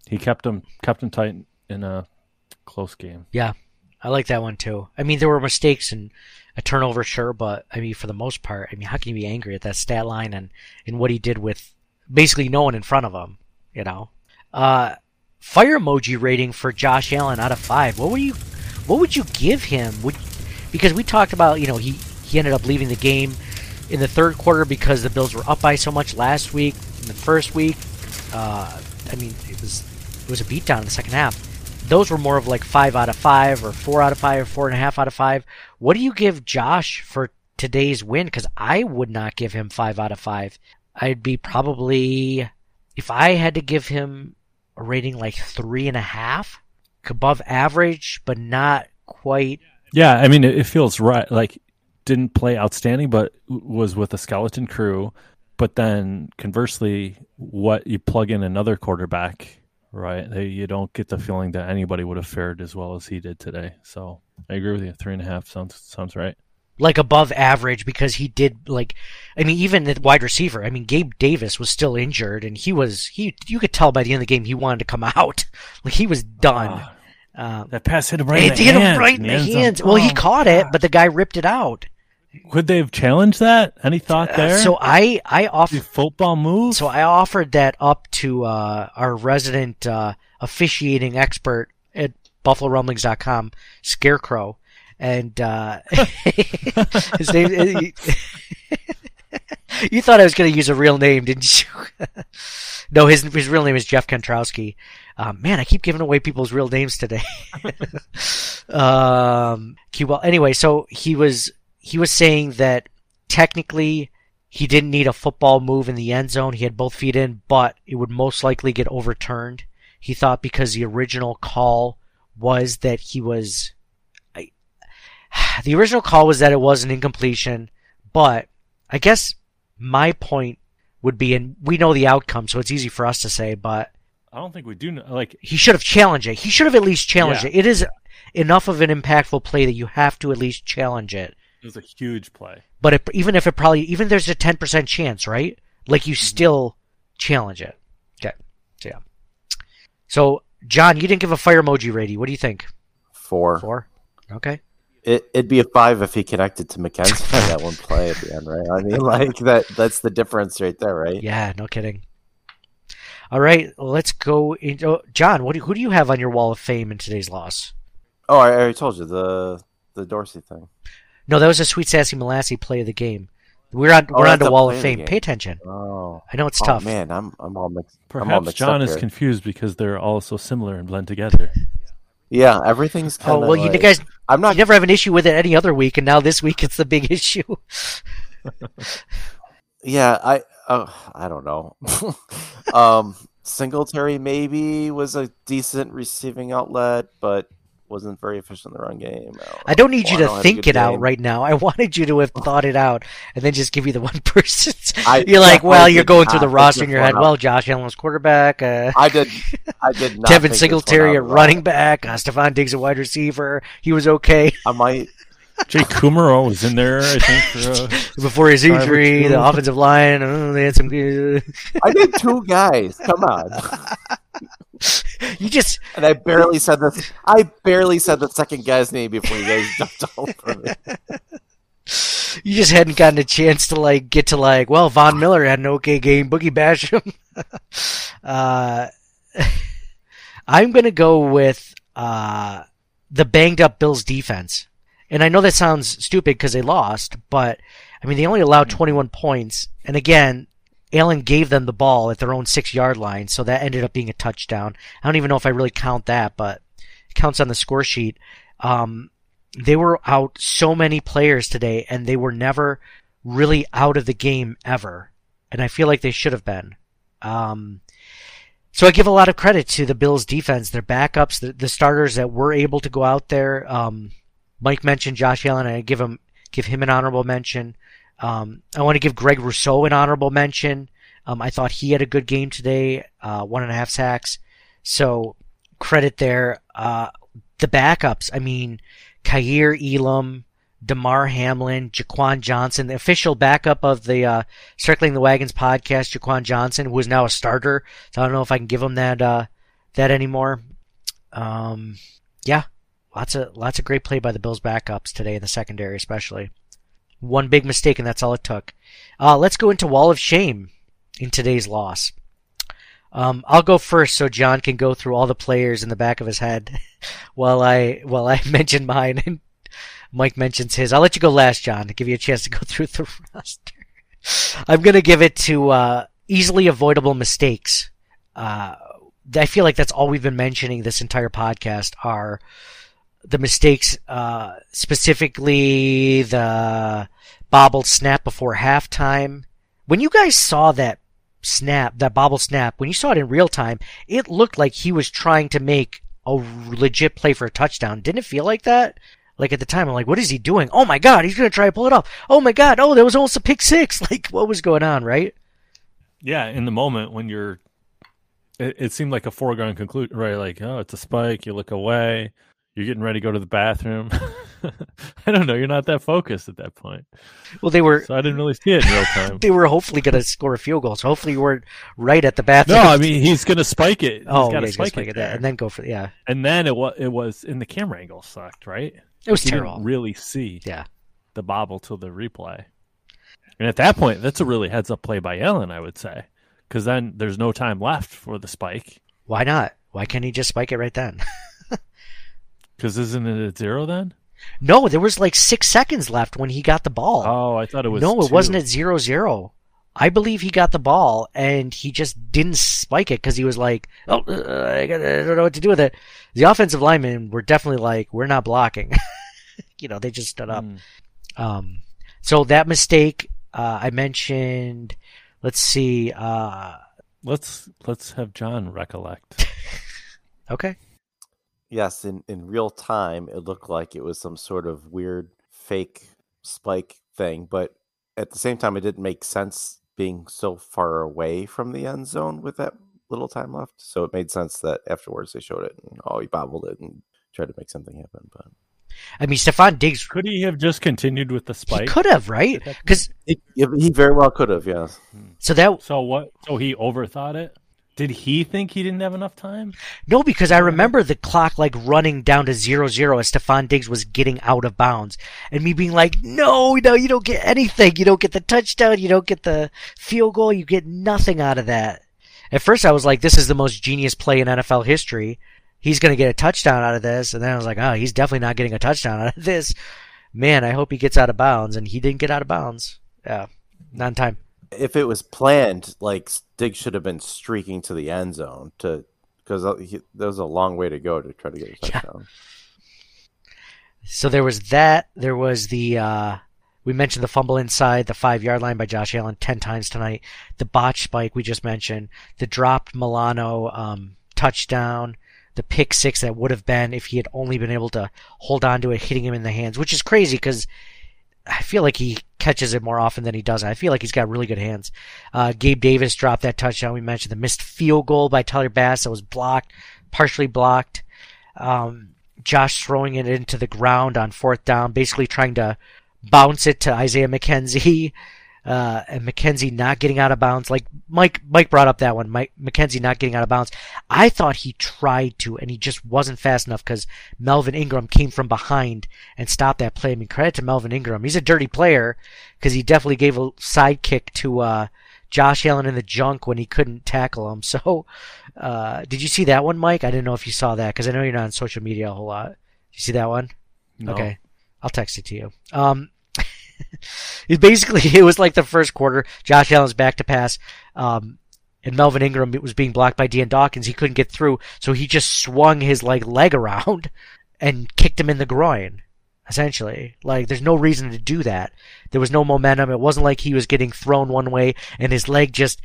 he kept them kept them tight in a close game. Yeah, I like that one too. I mean, there were mistakes and a turnover, sure, but I mean, for the most part, I mean, how can you be angry at that stat line and and what he did with basically no one in front of him? You know, uh, fire emoji rating for Josh Allen out of five. What would you, what would you give him? Would because we talked about you know he he ended up leaving the game in the third quarter because the Bills were up by so much last week. In the first week, uh, I mean, it was it was a beatdown in the second half. Those were more of like five out of five, or four out of five, or four and a half out of five. What do you give Josh for today's win? Because I would not give him five out of five. I'd be probably if I had to give him a rating like three and a half, above average, but not quite. Yeah, I mean, it, feels right. Like, didn't play outstanding, but was with a skeleton crew. But then conversely, what you plug in another quarterback, right? You don't get the feeling that anybody would have fared as well as he did today. So I agree with you. Three and a half sounds sounds right like above average because he did like I mean even the wide receiver I mean Gabe Davis was still injured and he was he you could tell by the end of the game he wanted to come out like he was done. Oh, uh, that pass hit him right in the hit hands. him right in the, hands. Well, he oh, caught it, but the guy ripped it out. Could they have challenged that? Any thought uh, there? Uh, so I I offered football move. So I offered that up to uh, our resident uh, officiating expert at BuffaloRumblings.com, Scarecrow, and uh, his name. you thought I was going to use a real name, didn't you? no, his his real name is Jeff Kentrowski. Um, man, I keep giving away people's real names today. um, well, anyway, so he was he was saying that technically he didn't need a football move in the end zone. He had both feet in, but it would most likely get overturned. He thought because the original call was that he was the original call was that it was an incompletion, but I guess my point would be, and we know the outcome, so it's easy for us to say, but I don't think we do know. Like he should have challenged it. He should have at least challenged Yeah. it. It is enough of an impactful play that you have to at least challenge it. it was a huge play. But it, even if it probably, even there's a ten percent chance, right? Like you mm-hmm. still challenge it. Okay, so yeah. So John, you didn't give a fire emoji rating. What do you think? Four. Four. Okay. It, it'd be a five if he connected to McKenzie on that one play at the end, right? I mean, like that. That's the difference right there, right? Yeah, no kidding. All right, let's go into oh, John. What do, who do you have on your wall of fame in today's loss? Oh, I already told you the the Dorsey thing. No, that was a sweet sassy molassie play of the game. We're on Oh, we're on the wall of of fame. Pay attention. Oh, I know it's Oh, tough. man, I'm I'm all mixed. I'm all Perhaps mixed John up is here. confused because they're all so similar and blend together. Yeah, everything's kind Oh of. well, you guys, I'm not. you never have an issue with it any other week, and now this week it's the big issue. Yeah, I. Uh, I don't know. um, Singletary maybe was a decent receiving outlet, but wasn't very efficient in the run game. I don't need you to think good it out right now. I wanted you to have thought it out and then just give you the one person. You're like, definitely well, you're going through the roster in your head. one Well, out. Josh Allen's quarterback. Uh, I did. I did not. Devin think this one Singletary out at at running back. Uh, Stefon Diggs a wide receiver. He was okay I might. Jake Kumerow was in there, I think, for, uh, before his drive injury. The offensive line. Uh, they had some. I did two guys. Come on. You just And I barely said the. I barely said the second guy's name before you guys jumped all over me. you just hadn't gotten a chance to like get to like. Well, Von Miller had an okay game. Boogie Basham. uh, I'm going to go with uh, the banged up Bills defense. And I know that sounds stupid because they lost, but I mean, they only allowed 21 points. And again, Allen gave them the ball at their own six yard line, so that ended up being a touchdown. I don't even know if I really count that, but it counts on the score sheet. Um, they were out so many players today, and they were never really out of the game ever. And I feel like they should have been. Um, so I give a lot of credit to the Bills defense, their backups, the, the starters that were able to go out there. Um, Mike mentioned Josh Allen. and I give him give him an honorable mention. Um, I want to give Greg Rousseau an honorable mention. Um, I thought he had a good game today, uh, one and a half sacks. So credit there. Uh, the backups, I mean, Kaiir Elam, Damar Hamlin, Jaquan Johnson, the official backup of the uh, Circling the Wagons podcast, Jaquan Johnson, who is now a starter. So I don't know if I can give him that uh, that anymore. Um, yeah, lots of lots of great play by the Bills backups today in the secondary, especially. One big mistake, and that's all it took. Uh, let's go into Wall of Shame in today's loss. Um, I'll go first so John can go through all the players in the back of his head while I while I mention mine and Mike mentions his. I'll let you go last, John, to give you a chance to go through the roster. I'm gonna give it to uh, easily avoidable mistakes. Uh, I feel like that's all we've been mentioning this entire podcast are the mistakes, uh, specifically the bobbled snap before halftime. When you guys saw that snap, that bobble snap, when you saw it in real time, it looked like he was trying to make a legit play for a touchdown. Didn't it feel like that? Like at the time, I'm like, what is he doing? Oh my god, he's gonna try to pull it off. Oh my god, oh, there was almost a pick six. Like, what was going on, right? Yeah, in the moment when you're, it, it seemed like a foregone conclusion, right? Like, oh, it's a spike. You look away. You're getting ready to go to the bathroom. I don't know. You're not that focused at that point. Well, they were. So I didn't really see it in real time. they were hopefully going to score a field goal. So hopefully you weren't right at the bathroom. No, I mean he's going to spike it. He's oh, got to yeah, spike, spike it, there. and then go for yeah. And then it was it was in the camera angle sucked, right? It was you terrible. Didn't really see yeah the bobble till the replay. And at that point, that's a really heads up play by Allen, I would say, because then there's no time left for the spike. Why not? Why can't he just spike it right then? Because isn't it at zero then? No, there was like six seconds left when he got the ball. Oh, I thought it was. No, it two. wasn't at zero zero. I believe he got the ball and he just didn't spike it because he was like, "Oh, uh, I, don't know what to do with it." The offensive linemen were definitely like, "We're not blocking." you know, they just stood up. Mm. Um, so that mistake uh, I mentioned. Let's see. Uh, let's let's have John recollect. okay. Yes, in, in real time, it looked like it was some sort of weird fake spike thing, but at the same time, it didn't make sense being so far away from the end zone with that little time left. So it made sense that afterwards they showed it and oh, he bobbled it and tried to make something happen. But I mean, Stefon Diggs could he have just continued with the spike? He could have, right? Because he, he very well could have. Yes. So that so what? So he overthought it. Did he think he didn't have enough time? No, because I remember the clock like running down to zero zero as Stefon Diggs was getting out of bounds, and me being like, "No, no, you don't get anything. You don't get the touchdown. You don't get the field goal. You get nothing out of that." At first, I was like, "This is the most genius play in NFL history. He's going to get a touchdown out of this." And then I was like, "Oh, he's definitely not getting a touchdown out of this." Man, I hope he gets out of bounds, and he didn't get out of bounds. Yeah, not in time if it was planned, like Diggs should have been streaking to the end zone to because there was a long way to go to try to get a touchdown. Yeah. So there was that. There was the uh, we mentioned the fumble inside the five yard line by Josh Allen ten times tonight. The botch spike we just mentioned. The dropped Milano um, touchdown. The pick six that would have been if he had only been able to hold on to it, hitting him in the hands, which is crazy because I feel like he catches it more often than he doesn't. I feel like he's got really good hands. Uh, Gabe Davis dropped that touchdown. We mentioned the missed field goal by Tyler Bass that was blocked, partially blocked. Um, Josh throwing it into the ground on fourth down, basically trying to bounce it to Isaiah McKenzie. Uh, and McKenzie not getting out of bounds. Like Mike, Mike brought up that one. Mike McKenzie not getting out of bounds. I thought he tried to, and he just wasn't fast enough because Melvin Ingram came from behind and stopped that play. I mean, credit to Melvin Ingram. He's a dirty player because he definitely gave a side kick to uh, Josh Allen in the junk when he couldn't tackle him. So, uh, did you see that one, Mike? I didn't know if you saw that because I know you're not on social media a whole lot. Did you see that one? No. Okay, I'll text it to you. Um, it basically it was like the first quarter. Josh Allen's back to pass. Um, and Melvin Ingram was being blocked by Dion Dawkins. He couldn't get through, so he just swung his like leg around and kicked him in the groin. Essentially, like there's no reason to do that. There was no momentum. It wasn't like he was getting thrown one way and his leg just,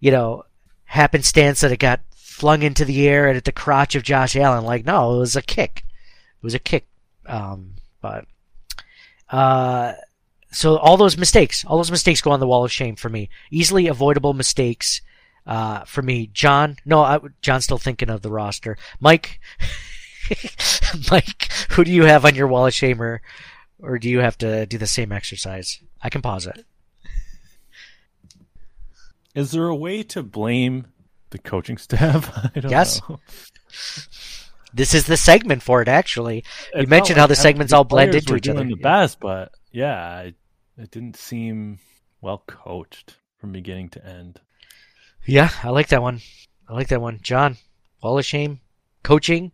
you know, happenstance that it got flung into the air and at the crotch of Josh Allen. Like no, it was a kick. It was a kick. Um, but uh, so all those mistakes, all those mistakes go on the wall of shame for me. Easily avoidable mistakes uh, for me. John, no, I, John's still thinking of the roster. Mike, Mike, who do you have on your wall of shame, or, or do you have to do the same exercise? I can pause it. Is there a way to blame the coaching staff? I don't Yes. know. This is the segment for it. Actually, you It mentioned felt how like the segments all blend into each other. the best, but yeah, it, it didn't seem well coached from beginning to end. Yeah, I like that one. I like that one. John, wall of shame, coaching,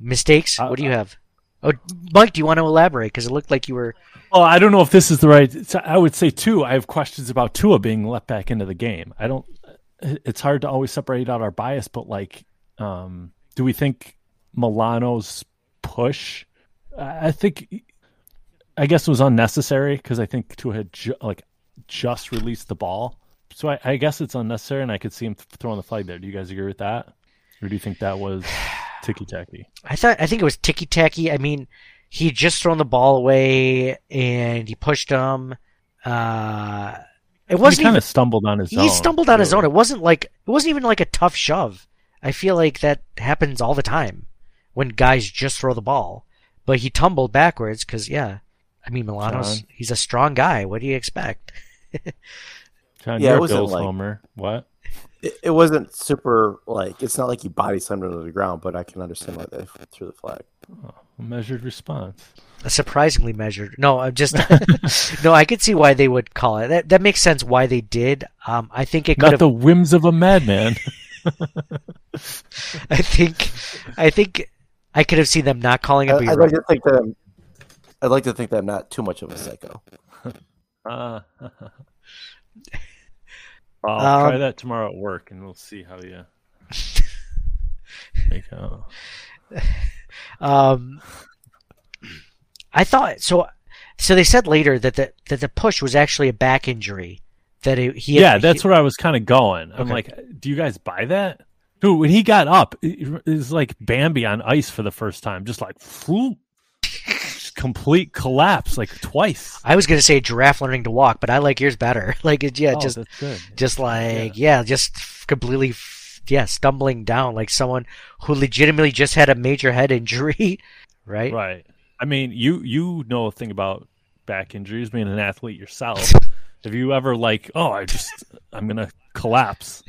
mistakes. Uh, what do you have? Oh, Mike, do you want to elaborate? Because it looked like you were. Well, I don't know if this is the right. I would say too. I have questions about Tua being let back into the game. I don't. It's hard to always separate out our bias, but like, um, do we think Milano's push? I I think, I guess it was unnecessary because I think Tua had ju- like just released the ball, so I, I guess it's unnecessary, and I could see him throwing the flag there. Do you guys agree with that, or do you think that was ticky tacky? I thought. I think it was ticky tacky. I mean, he just thrown the ball away and he pushed him. Uh, it wasn't he kind even- of stumbled on his he own. stumbled on his own. It wasn't like it wasn't even like a tough shove. I feel like that happens all the time when guys just throw the ball, but he tumbled backwards because yeah, I mean Milano's John? he's a strong guy. What do you expect? John, Yeah, it you're a wasn't Bills like- homer. What? It, it wasn't super like it's not like he body slammed him to the ground, but I can understand why they threw the flag. A measured response. surprisingly measured. No, I'm just no. I could see why they would call it. That that makes sense why they did. Um, I think it could Not have. the whims of a madman. I think, I think, I could have seen them not calling it. I, but I'd like to think that I'm, I'd like to think that I'm not too much of a psycho. Uh, I'll try Um, that tomorrow at work, and we'll see how you make out. Um, I thought so. So they said later that the that the push was actually a back injury. That it, he had- yeah, that's he- where I was kind of going. I'm Okay. like, do you guys buy that? Dude, when he got up, it it was like Bambi on ice for the first time, just like whoop, just complete collapse, like twice. I was gonna say giraffe learning to walk, but I like yours better. Like it, yeah, Oh, just just like yeah, just completely yeah, stumbling down like someone who legitimately just had a major head injury, right? Right. I mean, you you know a thing about back injuries, being an athlete yourself. Have you ever like, oh, I just I'm gonna collapse?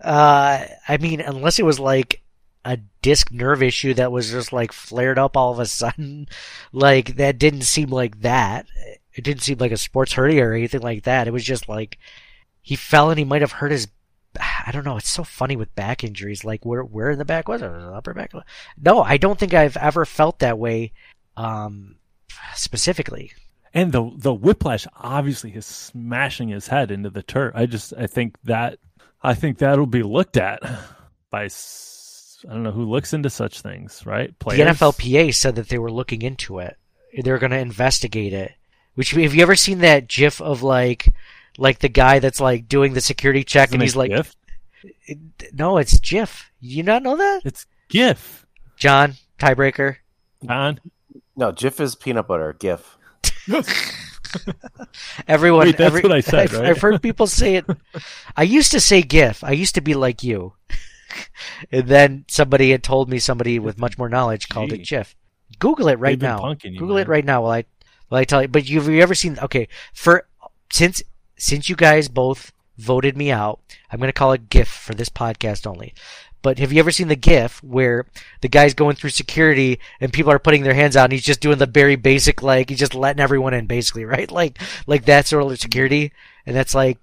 uh, I mean, unless it was like a disc nerve issue that was just like flared up all of a sudden, like that didn't seem like that. It didn't seem like a sports hernia or anything like that. It was just like he fell and he might have hurt his. I don't know. It's so funny with back injuries. Like where where in the back was it? Upper back? No, I don't think I've ever felt that way. Um, specifically. And the the whiplash obviously is smashing his head into the turf. I just I think that I think that'll be looked at by I don't know who looks into such things, right? The NFLPA said that they were looking into it. They're going to investigate it. Which have you ever seen that GIF of like, like the guy that's like doing the security check Isn't and he's like, GIF? No, it's GIF. You not know that? It's GIF. John tiebreaker. John. No, GIF is peanut butter. GIF. Everyone, Wait, that's every- what I said, I've, right? I've heard people say it. I used to say GIF. I used to be like you, and then somebody had told me somebody with much more knowledge called it Gee. GIF. Google it right now. you, Google it right now while I while I tell you. But you've you ever seen? Okay, for since since you guys both voted me out, I'm going to call it GIF for this podcast only. But have you ever seen the GIF where the guy's going through security and people are putting their hands out and he's just doing the very basic, like he's just letting everyone in, basically, right? Like, like that sort of security, and that's like,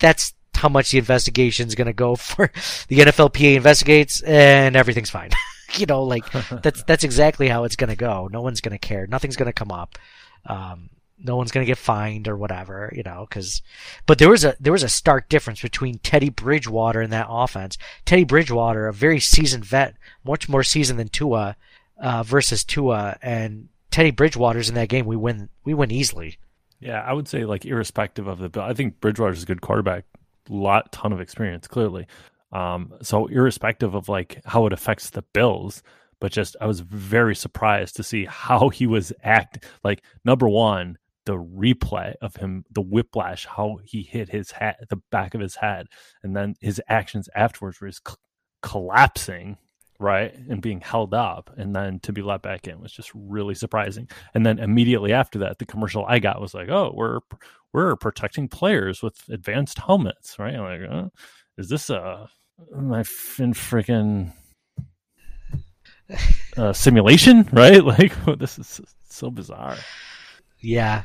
that's how much the investigation is going to go for. The NFLPA investigates and everything's fine. you know, like that's that's exactly how it's going to go. No one's going to care. Nothing's going to come up. Um, no one's going to get fined or whatever, you know, cause, but there was a, there was a stark difference between Teddy Bridgewater and that offense. Teddy Bridgewater, a very seasoned vet, much more seasoned than Tua, uh, versus Tua and Teddy Bridgewater's in that game. We win, we win easily. Yeah, I would say like irrespective of the bill, I think Bridgewater's a good quarterback, lot ton of experience clearly. Um, so irrespective of like how it affects the Bills, but just I was very surprised to see how he was act. Like number one, the replay of him, the whiplash, how he hit his head, the back of his head, and then his actions afterwards were just collapsing, right, and being held up, and then to be let back in was just really surprising. And then immediately after that, the commercial I got was like, "Oh, we're we're protecting players with advanced helmets, right?" I'm like, oh, is this a my fin freaking uh, simulation, right? Like this is so bizarre. Yeah,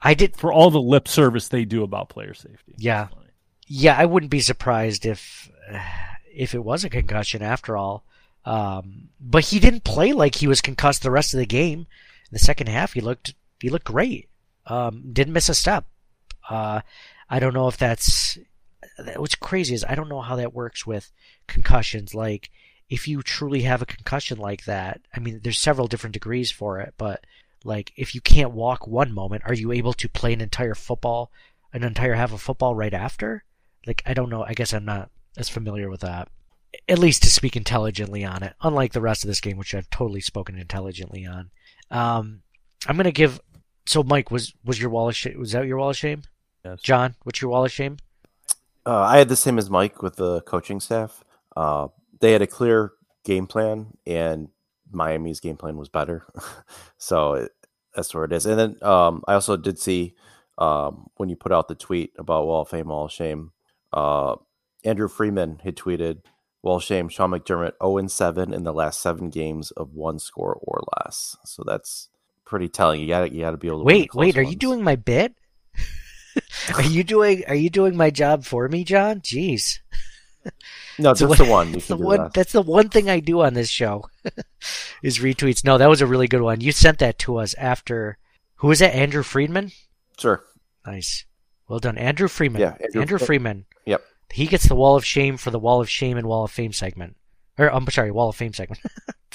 I did for all the lip service they do about player safety. Yeah, yeah, I wouldn't be surprised if if it was a concussion after all. Um, but he didn't play like he was concussed the rest of the game. In the second half, he looked he looked great. Um, didn't miss a step. Uh, I don't know if that's what's crazy is I don't know how that works with concussions. Like if you truly have a concussion like that, I mean, there's several different degrees for it, but like if you can't walk one moment, are you able to play an entire football, an entire half of football right after? Like I don't know. I guess I'm not as familiar with that. At least to speak intelligently on it, unlike the rest of this game, which I've totally spoken intelligently on. Um, I'm gonna give. So, Mike, was was your wall of shame? Was that your wall of shame? Yes. John, what's your wall of shame? Uh, I had the same as Mike with the coaching staff. Uh, they had a clear game plan, and Miami's game plan was better. so it, that's where it is. And then um, I also did see um, when you put out the tweet about Wall of Fame, Wall of Shame, uh, Andrew Freeman had tweeted, Wall of Shame, Sean McDermott 0 7 in the last seven games of one score or less. So that's pretty telling. You got you got to be able to wait. Wait, are ones. you doing my bit? are you doing Are you doing my job for me, John? Jeez. No, that's the one. That's the one. That. That's the one thing I do on this show is retweets. No, that was a really good one. You sent that to us after. Who was that? Andrew Friedman. Sure. Nice. Well done, Andrew Freeman. Yeah, Andrew, Andrew Freeman. He gets the Wall of Shame for the Wall of Shame and Wall of Fame segment. Or I'm sorry, Wall of Fame segment.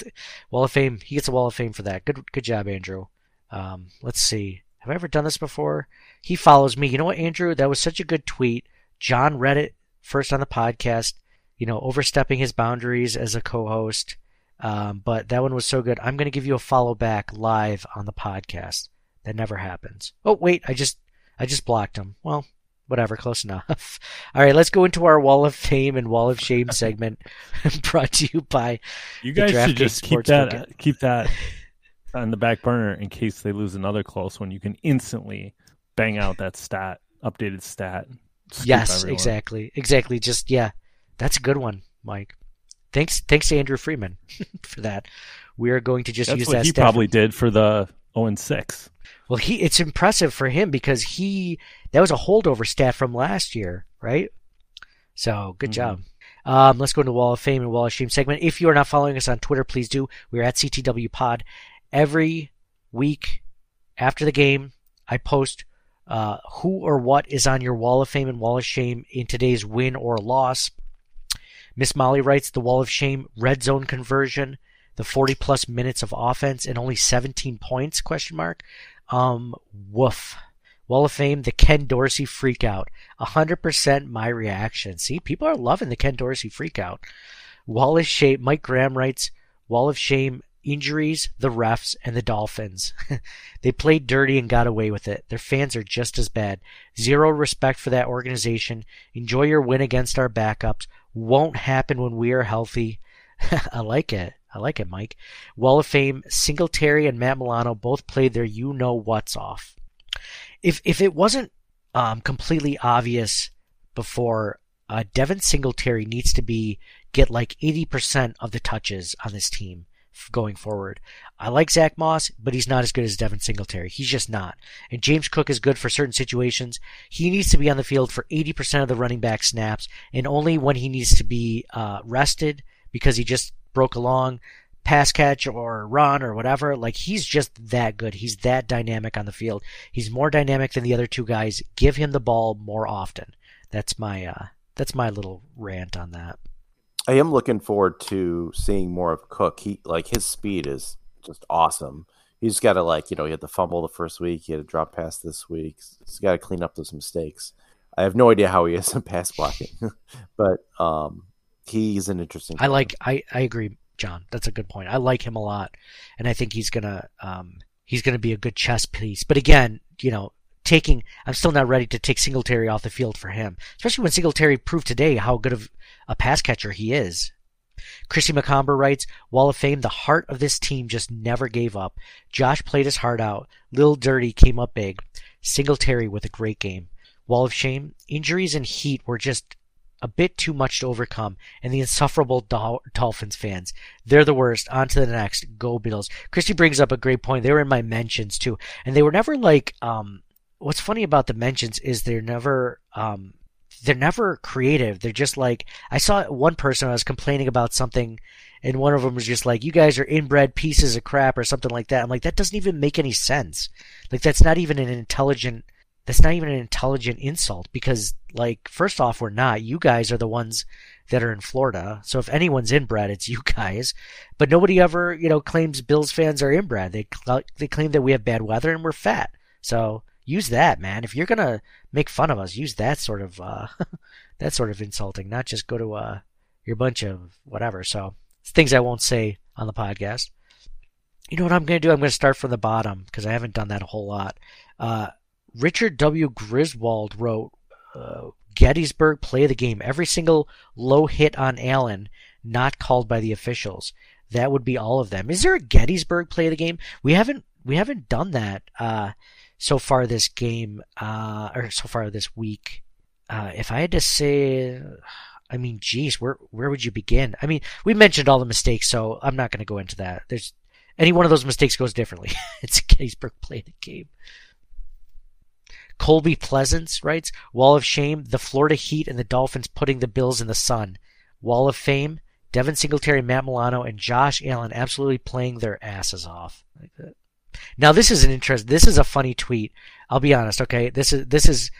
Wall of Fame. He gets a Wall of Fame for that. Good, good job, Andrew. Um, let's see. Have I ever done this before? He follows me. You know what, Andrew? That was such a good tweet. John read it first on the podcast, you know, overstepping his boundaries as a co-host. Um, but that one was so good. I'm going to give you a follow back live on the podcast. That never happens. Oh wait, I just I just blocked him. Well, whatever, close enough. All right, let's go into our Wall of Fame and Wall of Shame segment, brought to you by. You guys should just keep that keep that on the back burner in case they lose another close one. You can instantly bang out that stat, updated stat, yes, everyone. exactly, exactly. Just yeah, that's a good one, Mike. Thanks, thanks to Andrew Freeman for that. We are going to just that's use that. He probably did for the 0 and 6. Well, he it's impressive for him because he that was a holdover stat from last year, right? So good mm-hmm. job. Um, let's go into Wall of Fame and Wall of Shame segment. If you are not following us on Twitter, please do. We're at CTW Pod. Every week after the game, I post uh, who or what is on your wall of fame and wall of shame in today's win or loss. Miss Molly writes the wall of shame red zone conversion, the 40 plus minutes of offense and only 17 points question mark. Um woof. Wall of Fame, the Ken Dorsey freakout. 100% my reaction. See, people are loving the Ken Dorsey freakout. Wall of Shame, Mike Graham writes, Wall of Shame, injuries, the refs, and the Dolphins. they played dirty and got away with it. Their fans are just as bad. Zero respect for that organization. Enjoy your win against our backups. Won't happen when we are healthy. I like it. I like it, Mike. Wall of Fame, Singletary and Matt Milano both played their you know what's off. If if it wasn't um, completely obvious before, uh, Devin Singletary needs to be get like 80% of the touches on this team going forward. I like Zach Moss, but he's not as good as Devin Singletary. He's just not. And James Cook is good for certain situations. He needs to be on the field for 80% of the running back snaps, and only when he needs to be uh, rested because he just broke a long pass catch or run or whatever. Like he's just that good. He's that dynamic on the field. He's more dynamic than the other two guys. Give him the ball more often. That's my uh, that's my little rant on that. I am looking forward to seeing more of Cook. He like his speed is just awesome. He's got to like you know he had the fumble the first week. He had a drop pass this week. He's got to clean up those mistakes. I have no idea how he is in pass blocking, but um, he's an interesting. I like. I I agree, John. That's a good point. I like him a lot, and I think he's gonna um he's gonna be a good chess piece. But again, you know, taking I'm still not ready to take Singletary off the field for him, especially when Singletary proved today how good of a pass catcher he is. Christy McComber writes, Wall of Fame, the heart of this team just never gave up. Josh played his heart out. Lil Dirty came up big. Singletary with a great game. Wall of Shame, injuries and heat were just a bit too much to overcome, and the insufferable Dol- Dolphins fans. They're the worst. On to the next. Go Bills. Christy brings up a great point. They were in my mentions too, and they were never like. Um, what's funny about the mentions is they're never um, they're never creative. They're just like I saw one person I was complaining about something, and one of them was just like, "You guys are inbred pieces of crap" or something like that. I'm like, that doesn't even make any sense. Like that's not even an intelligent. That's not even an intelligent insult because, like, first off, we're not. You guys are the ones that are in Florida. So if anyone's inbred, it's you guys. But nobody ever, you know, claims Bills fans are inbred. They they claim that we have bad weather and we're fat. So use that, man. If you're gonna make fun of us, use that sort of uh, that sort of insulting, not just go to uh, your bunch of whatever. So things I won't say on the podcast. You know what I'm gonna do? I'm gonna start from the bottom because I haven't done that a whole lot. Uh, Richard W. Griswold wrote uh, Gettysburg play the game. Every single low hit on Allen not called by the officials. That would be all of them. Is there a Gettysburg play the game? We haven't we haven't done that. Uh, so far this game, uh, or so far this week. Uh, if I had to say, I mean, geez, where where would you begin? I mean, we mentioned all the mistakes, so I'm not going to go into that. There's any one of those mistakes goes differently. it's Gettysburg playing the game. Colby Pleasance writes, Wall of Shame, the Florida Heat and the Dolphins putting the Bills in the sun. Wall of Fame, Devin Singletary, Matt Milano, and Josh Allen absolutely playing their asses off. Now this is an interest. This is a funny tweet. I'll be honest. Okay, this is this is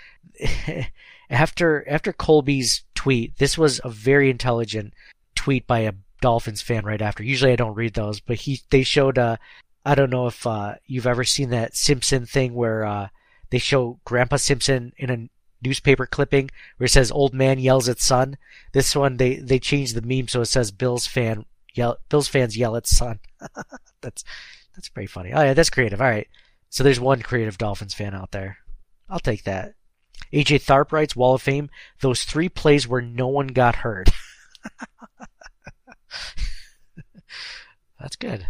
after after Colby's tweet. This was a very intelligent tweet by a Dolphins fan right after. Usually I don't read those, but he they showed. Uh, I don't know if uh, you've ever seen that Simpson thing where uh, they show Grandpa Simpson in a newspaper clipping where it says "Old man yells at son." This one they they changed the meme so it says "Bills fan yell Bills fans yell at son." That's that's pretty funny. Oh yeah, that's creative. All right. So there's one creative Dolphins fan out there. I'll take that. AJ Tharp writes Wall of Fame. Those three plays where no one got hurt. that's good.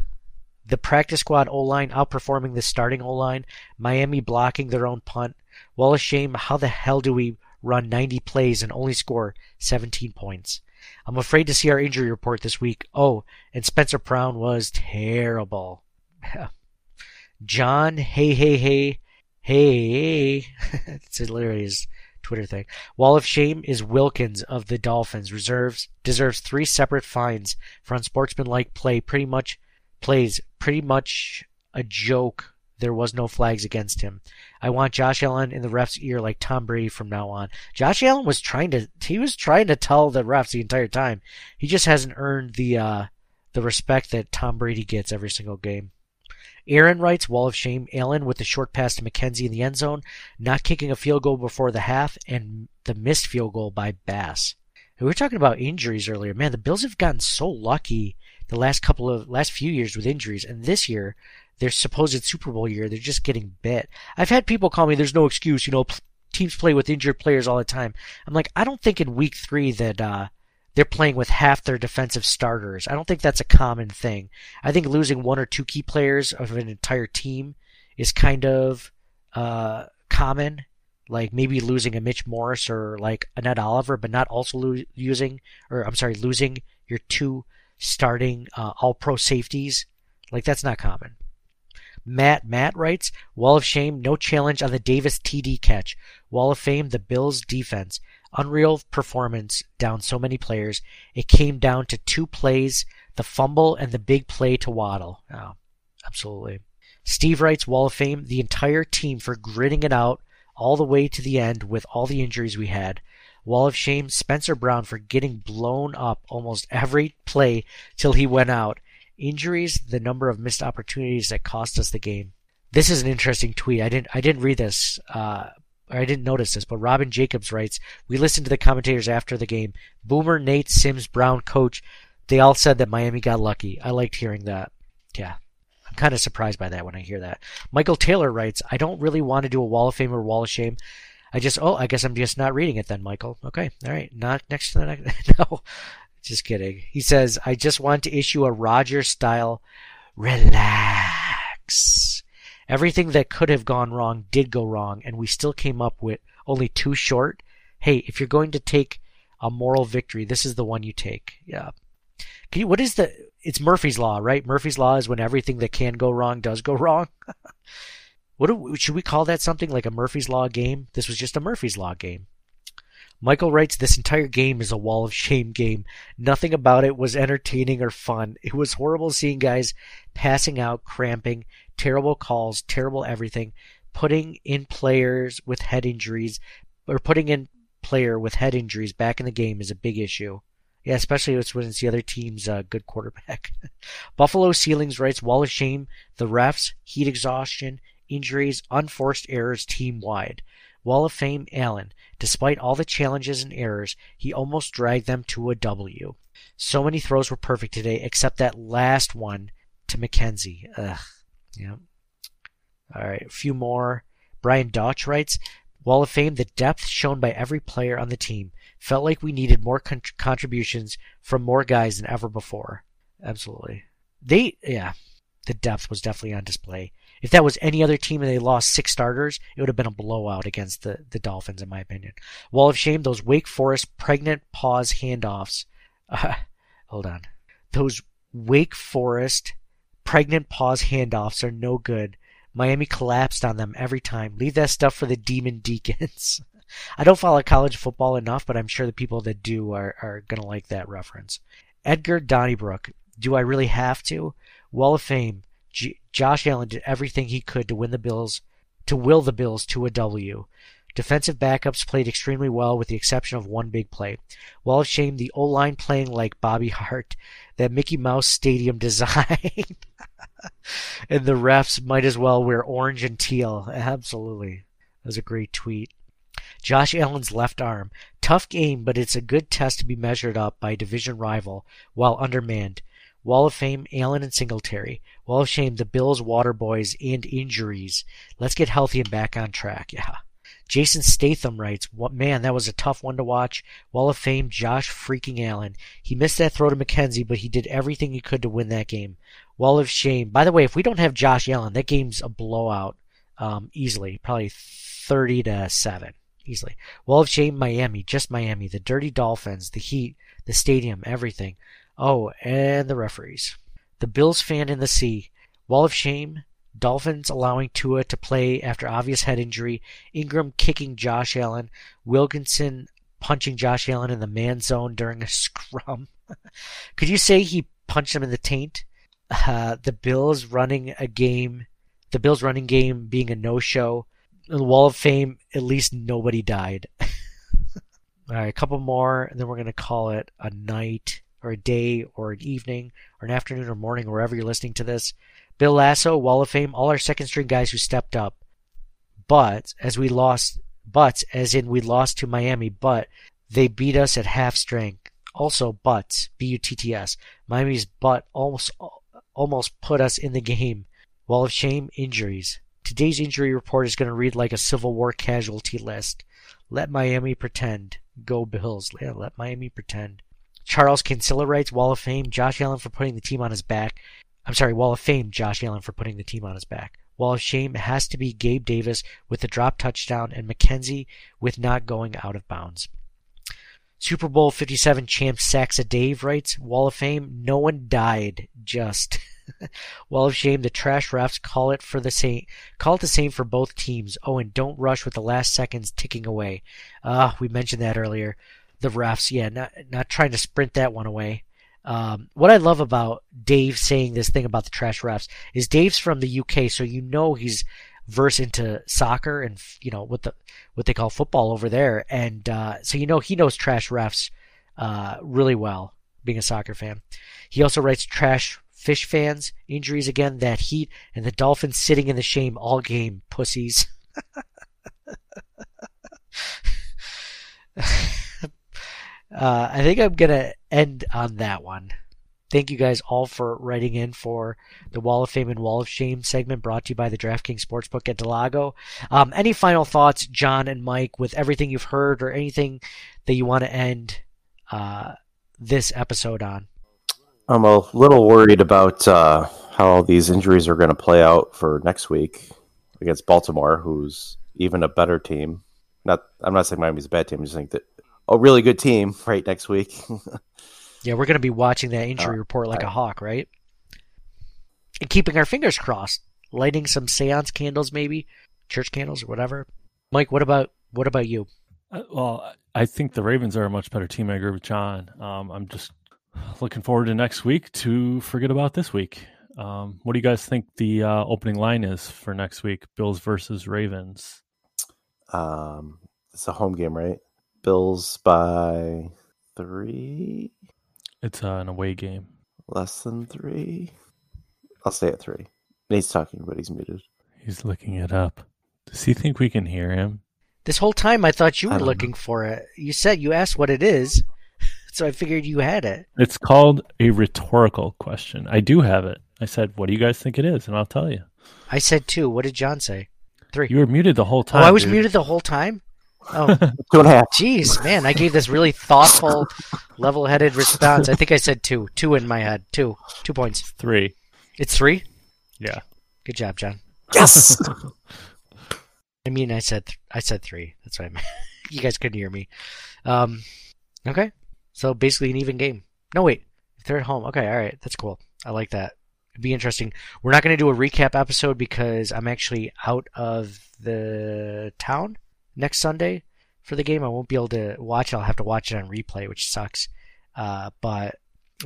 The practice squad O line outperforming the starting O line. Miami blocking their own punt. Wall of shame. How the hell do we run 90 plays and only score 17 points? I'm afraid to see our injury report this week. Oh, and Spencer Brown was terrible. John, hey, hey, hey, hey. it's literally his Twitter thing. Wall of Shame is Wilkins of the Dolphins. Reserves deserves three separate fines for unsportsmanlike play. Pretty much plays pretty much a joke. There was no flags against him. I want Josh Allen in the ref's ear like Tom Brady from now on. Josh Allen was trying to he was trying to tell the refs the entire time. He just hasn't earned the uh, the respect that Tom Brady gets every single game. Aaron writes, Wall of Shame, Allen with the short pass to McKenzie in the end zone, not kicking a field goal before the half, and the missed field goal by Bass. We were talking about injuries earlier. Man, the Bills have gotten so lucky the last couple of last few years with injuries, and this year, their supposed Super Bowl year, they're just getting bit. I've had people call me, "There's no excuse," you know. Teams play with injured players all the time. I'm like, I don't think in Week Three that uh, they're playing with half their defensive starters. I don't think that's a common thing. I think losing one or two key players of an entire team is kind of uh, common. like maybe losing a Mitch Morse or like an Ed Oliver, but not also lo- using, or I'm sorry, losing your two starting uh, all pro safeties. Like that's not common. Matt Matt writes, Wall of Shame, no challenge on the Davis TD catch. Wall of Fame, the Bills defense. Unreal performance down so many players. It came down to two plays, the fumble and the big play to Waddle. Oh, absolutely. Steve writes, Wall of Fame, the entire team for gritting it out all the way to the end with all the injuries we had. Wall of Shame, Spencer Brown for getting blown up almost every play till he went out. Injuries, the number of missed opportunities that cost us the game. This is an interesting tweet. I didn't I didn't read this. Uh, I didn't notice this, but Robin Jacobs writes, "We listened to the commentators after the game. Boomer, Nate, Simms, Brown, coach. They all said that Miami got lucky. I liked hearing that. Yeah, I'm kind of surprised by that when I hear that." Michael Taylor writes, "I don't really want to do a Wall of Fame or Wall of Shame. I just oh, I guess I'm just not reading it then, Michael. Okay, all right, not next to the next. no, just kidding. He says, I just want to issue a Roger style relax. Everything that could have gone wrong did go wrong, and we still came up with only two short. Hey, if you're going to take a moral victory, this is the one you take. Yeah. You, what is the? It's Murphy's law, right? Murphy's law is when everything that can go wrong does go wrong. What do, should we call that? Something like a Murphy's law game? This was just a Murphy's law game. Michael writes, This entire game is a wall of shame game. Nothing about it was entertaining or fun. It was horrible seeing guys passing out, cramping, terrible calls, terrible everything, putting in players with head injuries, or putting in player with head injuries back in the game is a big issue. Yeah, especially when it's the other team's uh, good quarterback. Buffalo Ceilings writes, Wall of shame, the refs, heat exhaustion, injuries, unforced errors team wide. Wall of Fame Allen. Despite all the challenges and errors, he almost dragged them to a W. So many throws were perfect today, except that last one to McKenzie. Ugh. Yeah. All right, a few more. Brian Dodge writes, Wall of Fame, the depth shown by every player on the team felt like we needed more con- contributions from more guys than ever before. Absolutely. They, yeah, the depth was definitely on display. If that was any other team and they lost six starters, it would have been a blowout against the, the Dolphins, in my opinion. Wall of shame, those Wake Forest pregnant pause handoffs. Uh, hold on. Those Wake Forest pregnant pause handoffs are no good. Miami collapsed on them every time. Leave that stuff for the Demon Deacons. I don't follow college football enough, but I'm sure the people that do are, are going to like that reference. Edgar Donnybrook. Do I really have to? Wall of Fame. G- Josh Allen did everything he could to win the Bills, to will the Bills to a W. Defensive backups played extremely well with the exception of one big play. Wall of shame, the O-line playing like Bobby Hart, that Mickey Mouse Stadium design. and the refs might as well wear orange and teal. Absolutely. That was a great tweet. Josh Allen's left arm. Tough game, but it's a good test to be measured up by a division rival while undermanned. Wall of Fame, Allen and Singletary. Wall of Shame, the Bills, Waterboys, and injuries. Let's get healthy and back on track. Yeah. Jason Statham writes, "What man, that was a tough one to watch." Wall of Fame, Josh freaking Allen. He missed that throw to McKenzie, but he did everything he could to win that game. Wall of Shame. By the way, if we don't have Josh Allen, that game's a blowout, um, easily, probably thirty to seven, easily. Wall of Shame, Miami, just Miami. The Dirty Dolphins, the Heat, the stadium, everything. Oh, and the referees. The Bills fan in the sea. Wall of shame. Dolphins allowing Tua to play after obvious head injury. Ingram kicking Josh Allen. Wilkinson punching Josh Allen in the man zone during a scrum. Could you say he punched him in the taint? Uh, the Bills running a game, the Bills running game being a no-show. The Wall of Fame, at least nobody died. All right, a couple more, and then we're going to call it a night or a day or an evening or an afternoon or morning, wherever you're listening to this. Bill Lasso, Wall of Fame, all our second string guys who stepped up. But as we lost, but as in we lost to Miami, but they beat us at half strength. Also, but B U T T S. Miami's butt almost almost put us in the game. Wall of Shame, injuries. Today's injury report is going to read like a Civil War casualty list. Let Miami pretend. Go Bills. Yeah, let Miami pretend. Charles Kinsella writes Wall of Fame, Josh Allen for putting the team on his back. I'm sorry, Wall of Fame, Josh Allen for putting the team on his back. Wall of Shame has to be Gabe Davis with the drop touchdown and McKenzie with not going out of bounds. Super Bowl 57 champ Saxa Dave writes, Wall of Fame, no one died, just. Wall of Shame, the trash refs call it for the same, call it the same for both teams. Oh, and don't rush with the last seconds ticking away. Ah, uh, we mentioned that earlier. The refs, yeah, not, not trying to sprint that one away. Um, what I love about Dave saying this thing about the trash refs is Dave's from the UK, so you know he's versed into soccer and you know what the what they call football over there, and uh, so you know he knows trash refs uh, really well. Being a soccer fan, he also writes trash fish fans injuries again. That heat and the Dolphins sitting in the shame all game, pussies. Uh, I think I'm gonna end on that one. Thank you guys all for writing in for the Wall of Fame and Wall of Shame segment brought to you by the DraftKings Sportsbook at Del Lago. Um, any final thoughts, John and Mike, with everything you've heard or anything that you want to end uh, this episode on? I'm a little worried about uh, how these injuries are going to play out for next week against Baltimore, who's even a better team. Not, I'm not saying Miami's a bad team. I just think that a really good team right next week. yeah, we're going to be watching that injury uh, report like a hawk, right? And keeping our fingers crossed, lighting some seance candles, maybe church candles or whatever. Mike, what about what about you? Uh, well, I think the Ravens are a much better team. I agree with John. Um, I'm just looking forward to next week to forget about this week. Um, what do you guys think the uh, opening line is for next week? Bills versus Ravens. Um, it's a home game, right? Bills by three. It's uh, an away game. Less than three. I'll stay at three. Nate's talking, but he's muted. He's looking it up. Does he think we can hear him? This whole time, I thought you were looking know. for it. You said you asked what it is, so I figured you had it. It's called a rhetorical question. I do have it. I said, "What do you guys think it is?" And I'll tell you. I said two. What did John say? Three. You were muted the whole time. Oh, I was dude. muted the whole time. Oh, two and a half. Jeez, man, I gave this really thoughtful, level-headed response. I think I said two, two in my head, two, two points. Three. It's three. Yeah. Good job, John. Yes. I mean, I said th- I said three. That's what I meant. you guys couldn't hear me. Um, okay, so basically an even game. No, wait, if they're at home. Okay, all right, that's cool. I like that. It'd be interesting. We're not going to do a recap episode because I'm actually out of the town next Sunday for the game. I won't be able to watch it. I'll have to watch it on replay, which sucks. Uh, but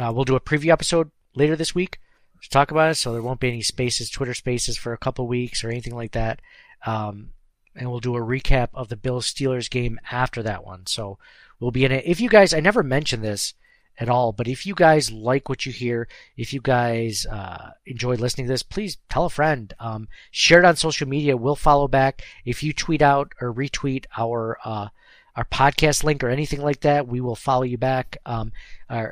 uh, we'll do a preview episode later this week to talk about it. So there won't be any spaces, Twitter spaces for a couple weeks or anything like that. Um, and we'll do a recap of the Bills Steelers game after that one. So we'll be in it. If you guys, I never mentioned this, at all. But if you guys like what you hear, if you guys uh, enjoy listening to this, please tell a friend. Um, share it on social media. We'll follow back. If you tweet out or retweet our uh, our podcast link or anything like that, we will follow you back. Um,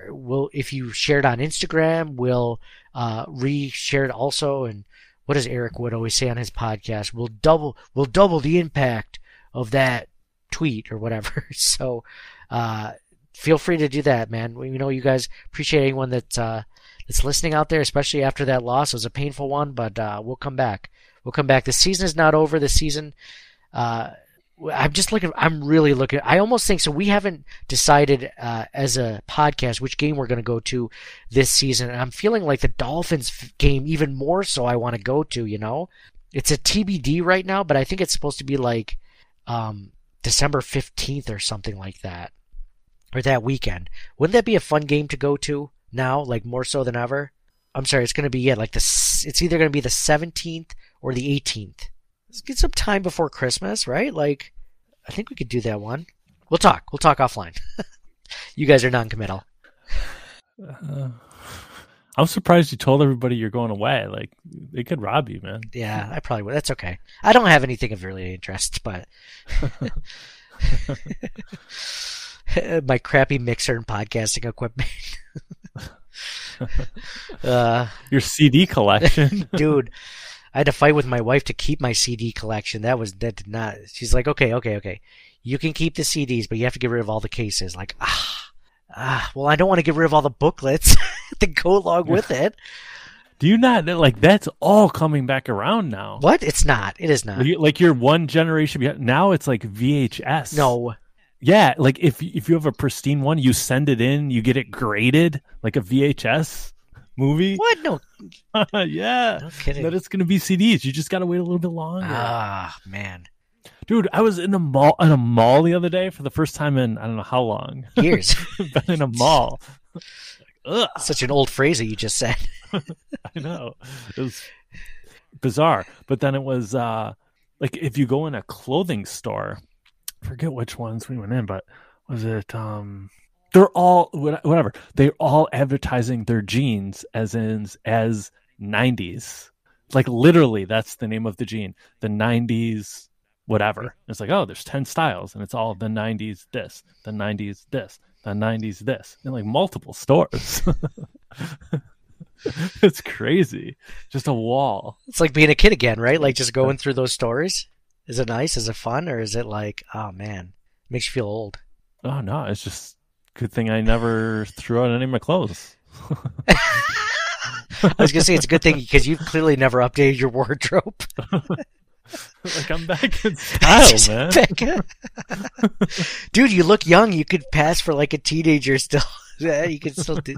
we'll if you share it on Instagram, we'll uh, re-share it also. And what does Eric Wood always say on his podcast? We'll double we'll double the impact of that tweet or whatever. so. Uh, feel free to do that, man. We know you guys appreciate anyone that uh, that's listening out there, especially after that loss. It was a painful one, but uh, we'll come back. We'll come back. The season is not over. The season. Uh, I'm just looking. I'm really looking. I almost think so. We haven't decided uh, as a podcast which game we're going to go to this season. And I'm feeling like the Dolphins game even more so. I want to go to. You know, it's a TBD right now, but I think it's supposed to be like um, December 15th or something like that or that weekend. Wouldn't that be a fun game to go to now, like more so than ever? I'm sorry, it's going to be yeah, like the it's either going to be the 17th or the 18th. Let's get some time before Christmas, right? Like, I think we could do that one. We'll talk. We'll talk offline. you guys are non-committal. Uh, I'm surprised you told everybody you're going away. Like they could rob you, man. Yeah, I probably would. That's okay. I don't have anything of really interest, but my crappy mixer and podcasting equipment. uh, Your CD collection, dude. I had to fight with my wife to keep my CD collection. That was that did not. She's like, okay, okay, okay. You can keep the CDs, but you have to get rid of all the cases. Like, ah, ah. Well, I don't want to get rid of all the booklets that go along with it. Do you not like that's all coming back around now? What? It's not. It is not. Like, you're one generation behind. Now it's like VHS. No. Yeah, like if if you have a pristine one, you send it in, you get it graded like a VHS movie. What? No. yeah. No kidding. That it's going to be CDs. You just got to wait a little bit longer. Ah, man. Dude, I was in a mall in a mall the other day for the first time in I don't know how long. Years. Been in a mall. Ugh. Such an old phrase that you just said. I know. It was bizarre. But then it was uh like if you go in a clothing store, forget which ones we went in, but was it um they're all whatever. They're all advertising their jeans as in as 90s. Like literally that's the name of the jean. The 90s whatever. It's like, oh, there's 10 styles and it's all the 90s this, the 90s this, the 90s this. In like multiple stores. it's crazy. Just a wall. It's like being a kid again, right? Like just going through those stores. Is it nice? Is it fun? Or is it like, oh man, makes you feel old? Oh no, it's just good thing I never threw out any of my clothes. I was gonna say it's a good thing because you've clearly never updated your wardrobe. like I'm back in style, man. Dude, you look young. You could pass for like a teenager still. yeah, you could still do.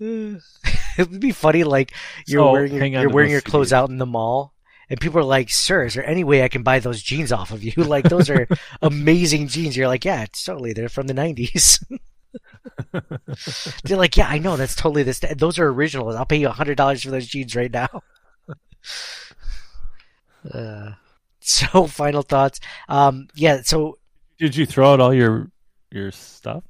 it would be funny, like you're So, wearing your, you're wearing your clothes out in the mall, and people are like, "Sir, is there any way I can buy those jeans off of you? Like those are amazing jeans." You're like, "Yeah, it's totally. They're from the '90s." They're like, "Yeah, I know. That's totally this. Those are originals. I'll pay you a hundred dollars for those jeans right now." Uh, so, final thoughts. Um, yeah. So, Did you throw out all your your stuff?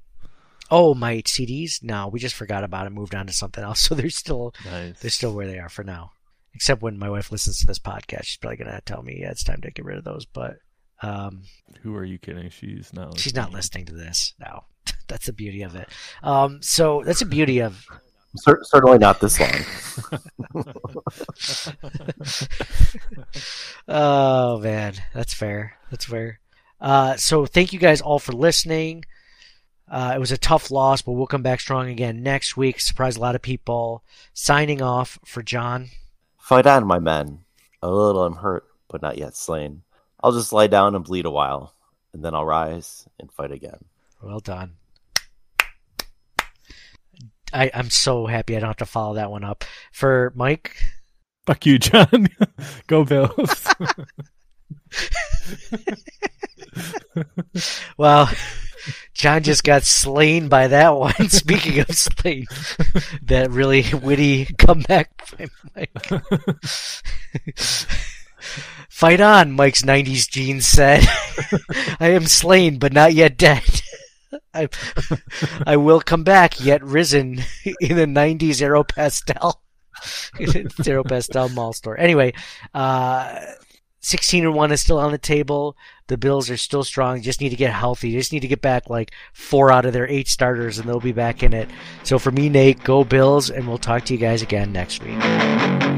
oh, my CDs? No, we just forgot about it. Moved on to something else. So they're still Nice. they're still where they are for now. Except when my wife listens to this podcast, she's probably gonna tell me, "Yeah, it's time to get rid of those." But um, Who are you kidding? She's not. she's not listening to this. No, that's the beauty of it. Um, so that's the beauty of Cer- certainly not this long. oh man, that's fair. That's fair. Uh, so thank you guys all for listening. Uh, it was a tough loss, but we'll come back strong again next week. Surprise a lot of people. Signing off for John. Fight on, my men. A little I'm hurt, but not yet slain. I'll just lie down and bleed a while, and then I'll rise and fight again. Well done. I, I'm so happy I don't have to follow that one up. For Mike, Fuck you, John. Go Bills. well, John just got slain by that one. Speaking of slain, that really witty comeback by Mike. Fight on, Mike's 90s jeans said. I am slain, but not yet dead. I, I will come back, yet risen in a 90s Aeropostale. Aero Pastel mall store. Anyway, uh, 16 and 1 is still on the table. The Bills are still strong. Just need to get healthy. Just need to get back like four out of their eight starters, and they'll be back in it. So for me, Nate, go Bills, and we'll talk to you guys again next week.